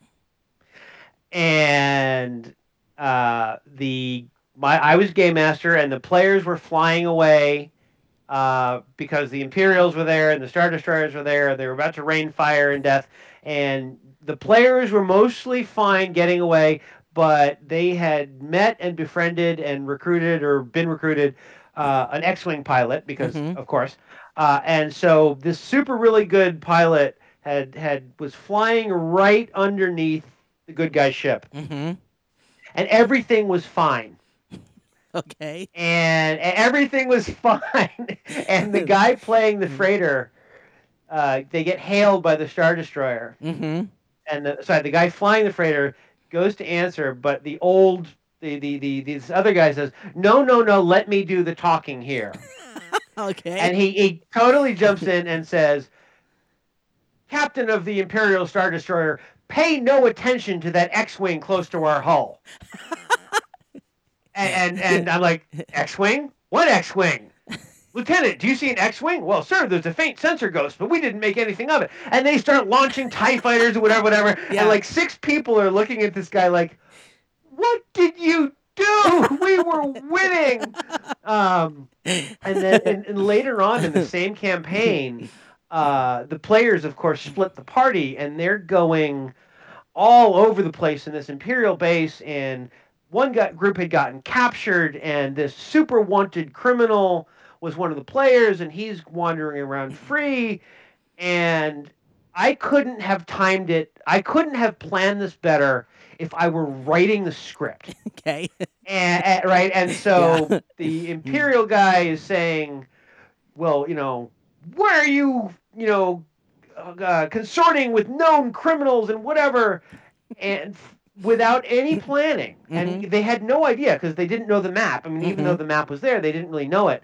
[SPEAKER 2] and uh, the my I was game master, and the players were flying away uh, because the Imperials were there and the Star Destroyers were there. They were about to rain fire and death, and the players were mostly fine getting away, but they had met and befriended and recruited or been recruited uh, an X-wing pilot because,
[SPEAKER 1] Mhm.
[SPEAKER 2] of course, uh, and so this super really good pilot had had was flying right underneath the good guy's ship,
[SPEAKER 1] Mm-hmm.
[SPEAKER 2] and everything was fine
[SPEAKER 1] Okay.
[SPEAKER 2] and, and everything was fine. and the guy playing the freighter, uh, they get hailed by the Star Destroyer,
[SPEAKER 1] Mm-hmm.
[SPEAKER 2] and the, sorry, the guy flying the freighter goes to answer, but the old the, the, the this other guy says, "No, no, no, let me do the talking here,"
[SPEAKER 1] Okay.
[SPEAKER 2] and he he totally jumps in and says, "Captain of the Imperial Star Destroyer." Pay no attention to that X-wing close to our hull. and, and and I'm like, X-wing? What X-wing? Lieutenant, do you see an X-wing? Well, sir, there's a faint sensor ghost, but we didn't make anything of it. And they start launching TIE fighters or whatever, whatever.
[SPEAKER 1] Yeah.
[SPEAKER 2] And like six people are looking at this guy like, "What did you do? We were winning." Um, and then and, and later on in the same campaign, uh, the players, of course, split the party, and they're going all over the place in this Imperial base. And one got, group had gotten captured, and this super wanted criminal was one of the players, and he's wandering around free. And I couldn't have timed it. I couldn't have planned this better if I were writing the script
[SPEAKER 1] okay.
[SPEAKER 2] and, and- right and so
[SPEAKER 1] Yeah.
[SPEAKER 2] the imperial guy is saying well you know where are you you know uh, consorting with known criminals and whatever and f- without any planning and they had no idea because they didn't know the map i mean even
[SPEAKER 1] Mhm.
[SPEAKER 2] though the map was there they didn't really know it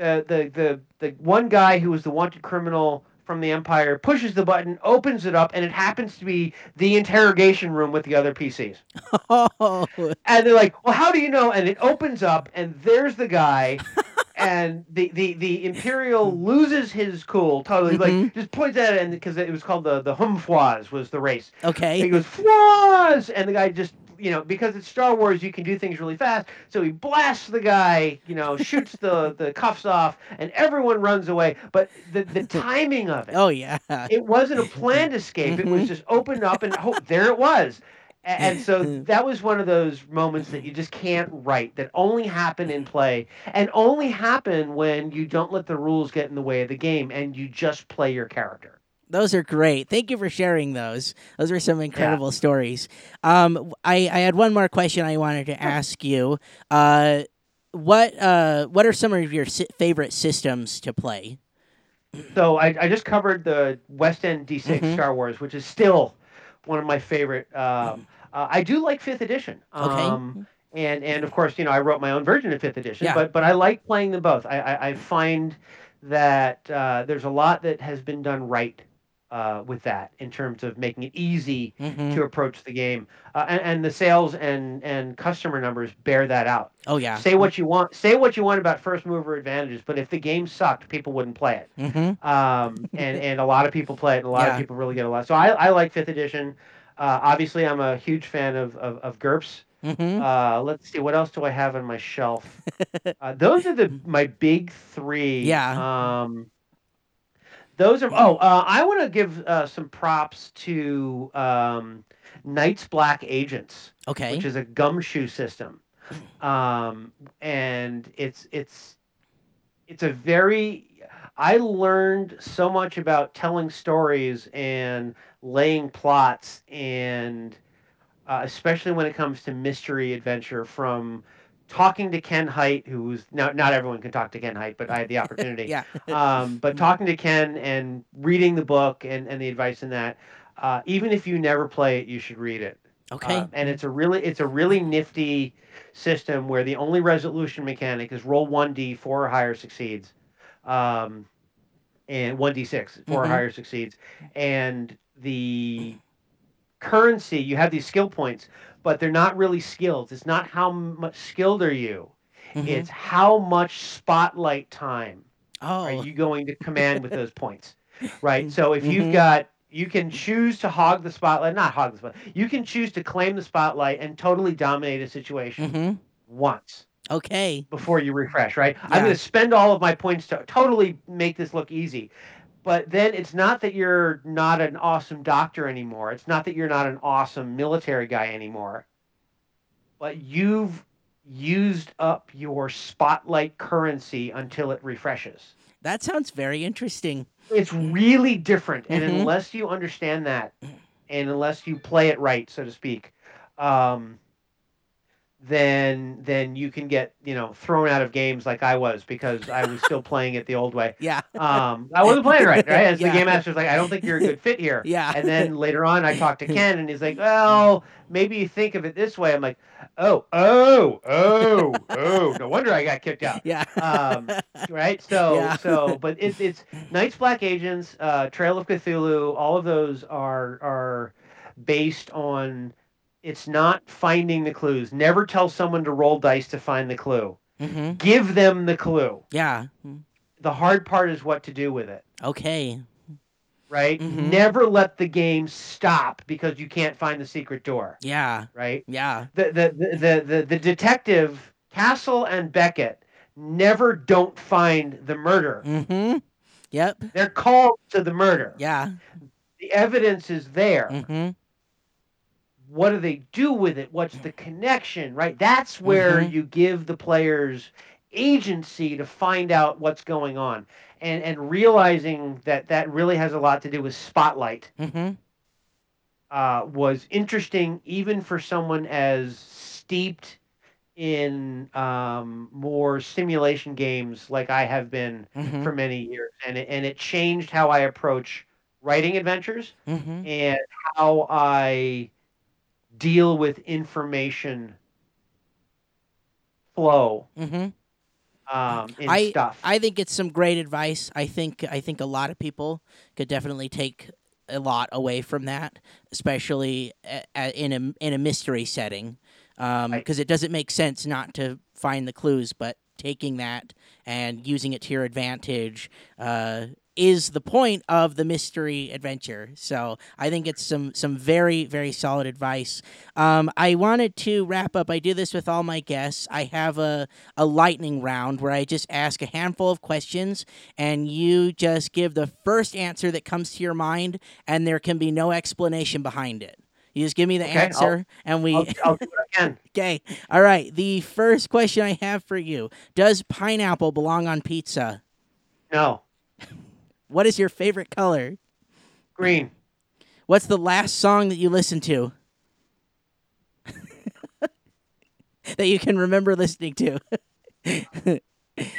[SPEAKER 2] uh, the the the one guy who was the wanted criminal from the empire pushes the button opens it up and it happens to be the interrogation room with the other pcs
[SPEAKER 1] Oh.
[SPEAKER 2] and they're like, "Well, how do you know?" And it opens up, and there's the guy, and the the the Imperial loses his cool totally. Like
[SPEAKER 1] Mhm.
[SPEAKER 2] just points at it, and because it was called the the Humfoise was the race. And he
[SPEAKER 1] Okay.
[SPEAKER 2] goes Foise, and the guy just you know because it's Star Wars, you can do things really fast. So he blasts the guy, you know, shoots the the cuffs off, and everyone runs away. But the the timing of it
[SPEAKER 1] Oh yeah.
[SPEAKER 2] it wasn't a planned escape. It was
[SPEAKER 1] Mhm.
[SPEAKER 2] just opened up and oh, there it was. And so that was one of those moments that you just can't write, that only happen in play, and only happen when you don't let the rules get in the way of the game and you just play your character.
[SPEAKER 1] Those are great. Thank you for sharing those. Those are some incredible stories. Um, I, I had one more question I wanted to ask you. Uh, what uh, what are some of your si- favorite systems to play?
[SPEAKER 2] So I, I just covered the West End D6
[SPEAKER 1] Mhm.
[SPEAKER 2] Star Wars, which is still one of my favorite. Um, uh, I do like Fifth Edition.
[SPEAKER 1] Okay.
[SPEAKER 2] Um, and and of course, you know, I wrote my own version of Fifth Edition,
[SPEAKER 1] Yeah.
[SPEAKER 2] but but I like playing them both. I I, I find that uh, there's a lot that has been done right uh, with that in terms of making it easy
[SPEAKER 1] Mhm.
[SPEAKER 2] to approach the game, uh, and, and the sales and and customer numbers bear that out.
[SPEAKER 1] Oh yeah.
[SPEAKER 2] Say what you want. Say what you want about first mover advantages, but if the game sucked, people wouldn't play it
[SPEAKER 1] Mm-hmm.
[SPEAKER 2] um, and and a lot of people play it, and a lot
[SPEAKER 1] Yeah.
[SPEAKER 2] of people really get a lot. So I, I like fifth edition. Uh, obviously, I'm a huge fan of of, of GURPS.
[SPEAKER 1] Mm-hmm.
[SPEAKER 2] Uh, let's see, what else do I have on my shelf? uh, those are the my big three.
[SPEAKER 1] Yeah.
[SPEAKER 2] Um, those are. Oh, uh, I want to give uh, some props to um, Night's Black Agents
[SPEAKER 1] Okay.
[SPEAKER 2] which is a gumshoe system, um, and it's it's it's a very. I learned so much about telling stories and laying plots, and uh, especially when it comes to mystery adventure, from talking to Ken Hite, who's now not everyone can talk to Ken Hite, but I had the opportunity
[SPEAKER 1] yeah.
[SPEAKER 2] um, but talking to Ken and reading the book and, and the advice in that, uh, even if you never play it, you should read it.
[SPEAKER 1] Okay.
[SPEAKER 2] Uh, and it's a really it's a really nifty system where the only resolution mechanic is roll one d four or higher succeeds, um, and one d six 4 or
[SPEAKER 1] Mhm.
[SPEAKER 2] higher succeeds, and the currency you have these skill points, but they're not really skills. It's not how much skilled are you.
[SPEAKER 1] Mhm.
[SPEAKER 2] It's how much spotlight time
[SPEAKER 1] oh.
[SPEAKER 2] are you going to command with those points right so if
[SPEAKER 1] Mhm.
[SPEAKER 2] you've got you can choose to hog the spotlight not hog the spotlight you can choose to claim the spotlight and totally dominate a situation
[SPEAKER 1] Mm-hmm.
[SPEAKER 2] once
[SPEAKER 1] Okay.
[SPEAKER 2] before you refresh right i'm going to spend all of my points to totally make this look easy but then it's not that you're not an awesome doctor anymore it's not that you're not an awesome military guy anymore but you've used up your spotlight currency until it refreshes
[SPEAKER 1] That sounds very interesting.
[SPEAKER 2] it's really different and
[SPEAKER 1] Mhm.
[SPEAKER 2] unless you understand that and unless you play it right so to speak um, then then you can get you know thrown out of games like i was because i was still playing it the old way
[SPEAKER 1] Yeah.
[SPEAKER 2] um, i wasn't playing it right right as
[SPEAKER 1] Yeah.
[SPEAKER 2] the game master's like i don't think you're a good fit here
[SPEAKER 1] Yeah.
[SPEAKER 2] and then later on i talked to ken and he's like well maybe you think of it this way i'm like oh oh oh oh no wonder i got kicked out
[SPEAKER 1] Yeah.
[SPEAKER 2] um, right? So,
[SPEAKER 1] Yeah.
[SPEAKER 2] so, but it's it's Night's Black Agents, uh, Trail of Cthulhu. All of those are are based on. It's not finding the clues. Never tell someone to roll dice to find the clue.
[SPEAKER 1] mm-hmm.
[SPEAKER 2] Give them the clue.
[SPEAKER 1] Yeah.
[SPEAKER 2] The hard part is what to do with it.
[SPEAKER 1] Okay.
[SPEAKER 2] Right?
[SPEAKER 1] Mhm.
[SPEAKER 2] Never let the game stop because you can't find the secret door.
[SPEAKER 1] Yeah.
[SPEAKER 2] Right?
[SPEAKER 1] Yeah.
[SPEAKER 2] The the the the, the, the detective Castle and Beckett never don't find the murder.
[SPEAKER 1] Mm-hmm. Yep.
[SPEAKER 2] They're called to the murder.
[SPEAKER 1] Yeah.
[SPEAKER 2] The evidence is there.
[SPEAKER 1] Mm-hmm.
[SPEAKER 2] What do they do with it? What's the connection, right? That's where
[SPEAKER 1] Mhm.
[SPEAKER 2] you give the players agency to find out what's going on. And and realizing that that really has a lot to do with spotlight
[SPEAKER 1] Mm-hmm.
[SPEAKER 2] uh, was interesting even for someone as steeped in um, more simulation games like I have been
[SPEAKER 1] Mm-hmm.
[SPEAKER 2] for many years, and it, and it changed how I approach writing adventures
[SPEAKER 1] Mm-hmm.
[SPEAKER 2] and how I deal with information flow
[SPEAKER 1] Mm-hmm.
[SPEAKER 2] um, in
[SPEAKER 1] I-
[SPEAKER 2] stuff.
[SPEAKER 1] I think it's some great advice. I think I think a lot of people could definitely take a lot away from that, especially a, a, in a in a mystery setting, because
[SPEAKER 2] Right.
[SPEAKER 1] it doesn't make sense not to find the clues, but taking that and using it to your advantage uh, is the point of the mystery adventure. So I think it's some some very very solid advice. Um, I wanted to wrap up. I do this with all my guests. I have a a lightning round where I just ask a handful of questions and you just give the first answer that comes to your mind, and there can be no explanation behind it. You just give me the
[SPEAKER 2] Okay, I'll-
[SPEAKER 1] answer, and we.
[SPEAKER 2] I'll, I'll do what I
[SPEAKER 1] okay. All right. The first question I have for you: Does pineapple belong on pizza?
[SPEAKER 2] No,
[SPEAKER 1] What is your favorite color?
[SPEAKER 2] green.
[SPEAKER 1] What's the last song that you listened to? that you can remember listening to.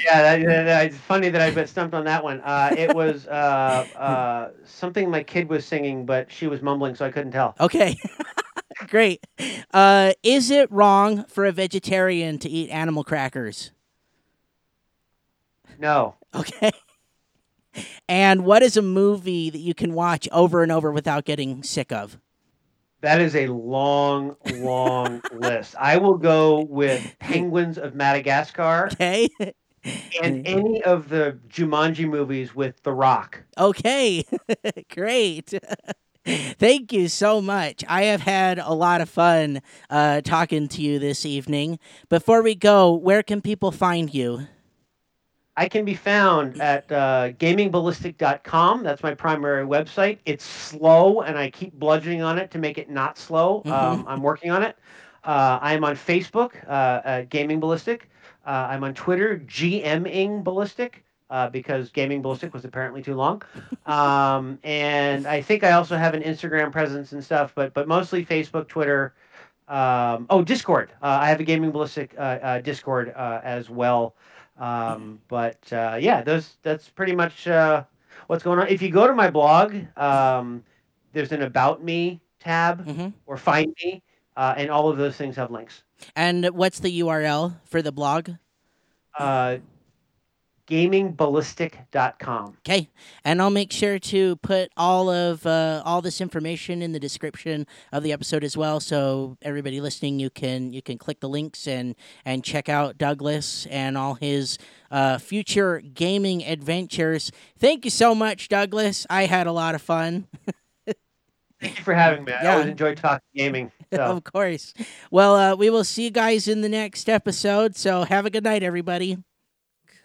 [SPEAKER 2] Yeah, that, that- that- it's funny that I got stumped on that one. Uh, it was uh, uh, something my kid was singing, but she was mumbling, so I couldn't tell.
[SPEAKER 1] Okay. Great. Uh, is it wrong for a vegetarian to eat animal crackers?
[SPEAKER 2] No,
[SPEAKER 1] Okay. And what is a movie that you can watch over and over without getting sick of?
[SPEAKER 2] that is a long, long list. I will go with Penguins of Madagascar
[SPEAKER 1] Okay.
[SPEAKER 2] and any of the Jumanji movies with The Rock.
[SPEAKER 1] Okay. Great. Thank you so much. I have had a lot of fun uh, talking to you this evening. Before we go, where can people find you?
[SPEAKER 2] I can be found at uh, gamingballistic.com. That's my primary website. It's slow, and I keep bludgeoning on it to make it not slow. Um, I'm working on it. Uh, I am on Facebook, uh, at Gaming Ballistic. Uh, I'm on Twitter, GMing Ballistic, uh, because Gaming Ballistic was apparently too long. Um, and I think I also have an Instagram presence and stuff, but but mostly Facebook, Twitter. Um, oh, Discord. Uh, I have a Gaming Ballistic uh, uh, Discord uh, as well. Um, but uh, yeah, those that's pretty much uh, what's going on. If you go to my blog, um, there's an About Me tab
[SPEAKER 1] hmm
[SPEAKER 2] or Find Me, uh, and all of those things have links.
[SPEAKER 1] And what's the URL for the blog?
[SPEAKER 2] Uh, gamingballistic.com.
[SPEAKER 1] Okay, and I'll make sure to put all of uh, all this information in the description of the episode as well, so everybody listening, you can you can click the links and and check out Douglas and all his uh, future gaming adventures. Thank you so much, Douglas. I had a lot of fun.
[SPEAKER 2] Thank you for having me. I
[SPEAKER 1] Yeah.
[SPEAKER 2] always enjoy talking gaming. So.
[SPEAKER 1] of course. Well, uh, we will see you guys in the next episode. So have a good night, everybody.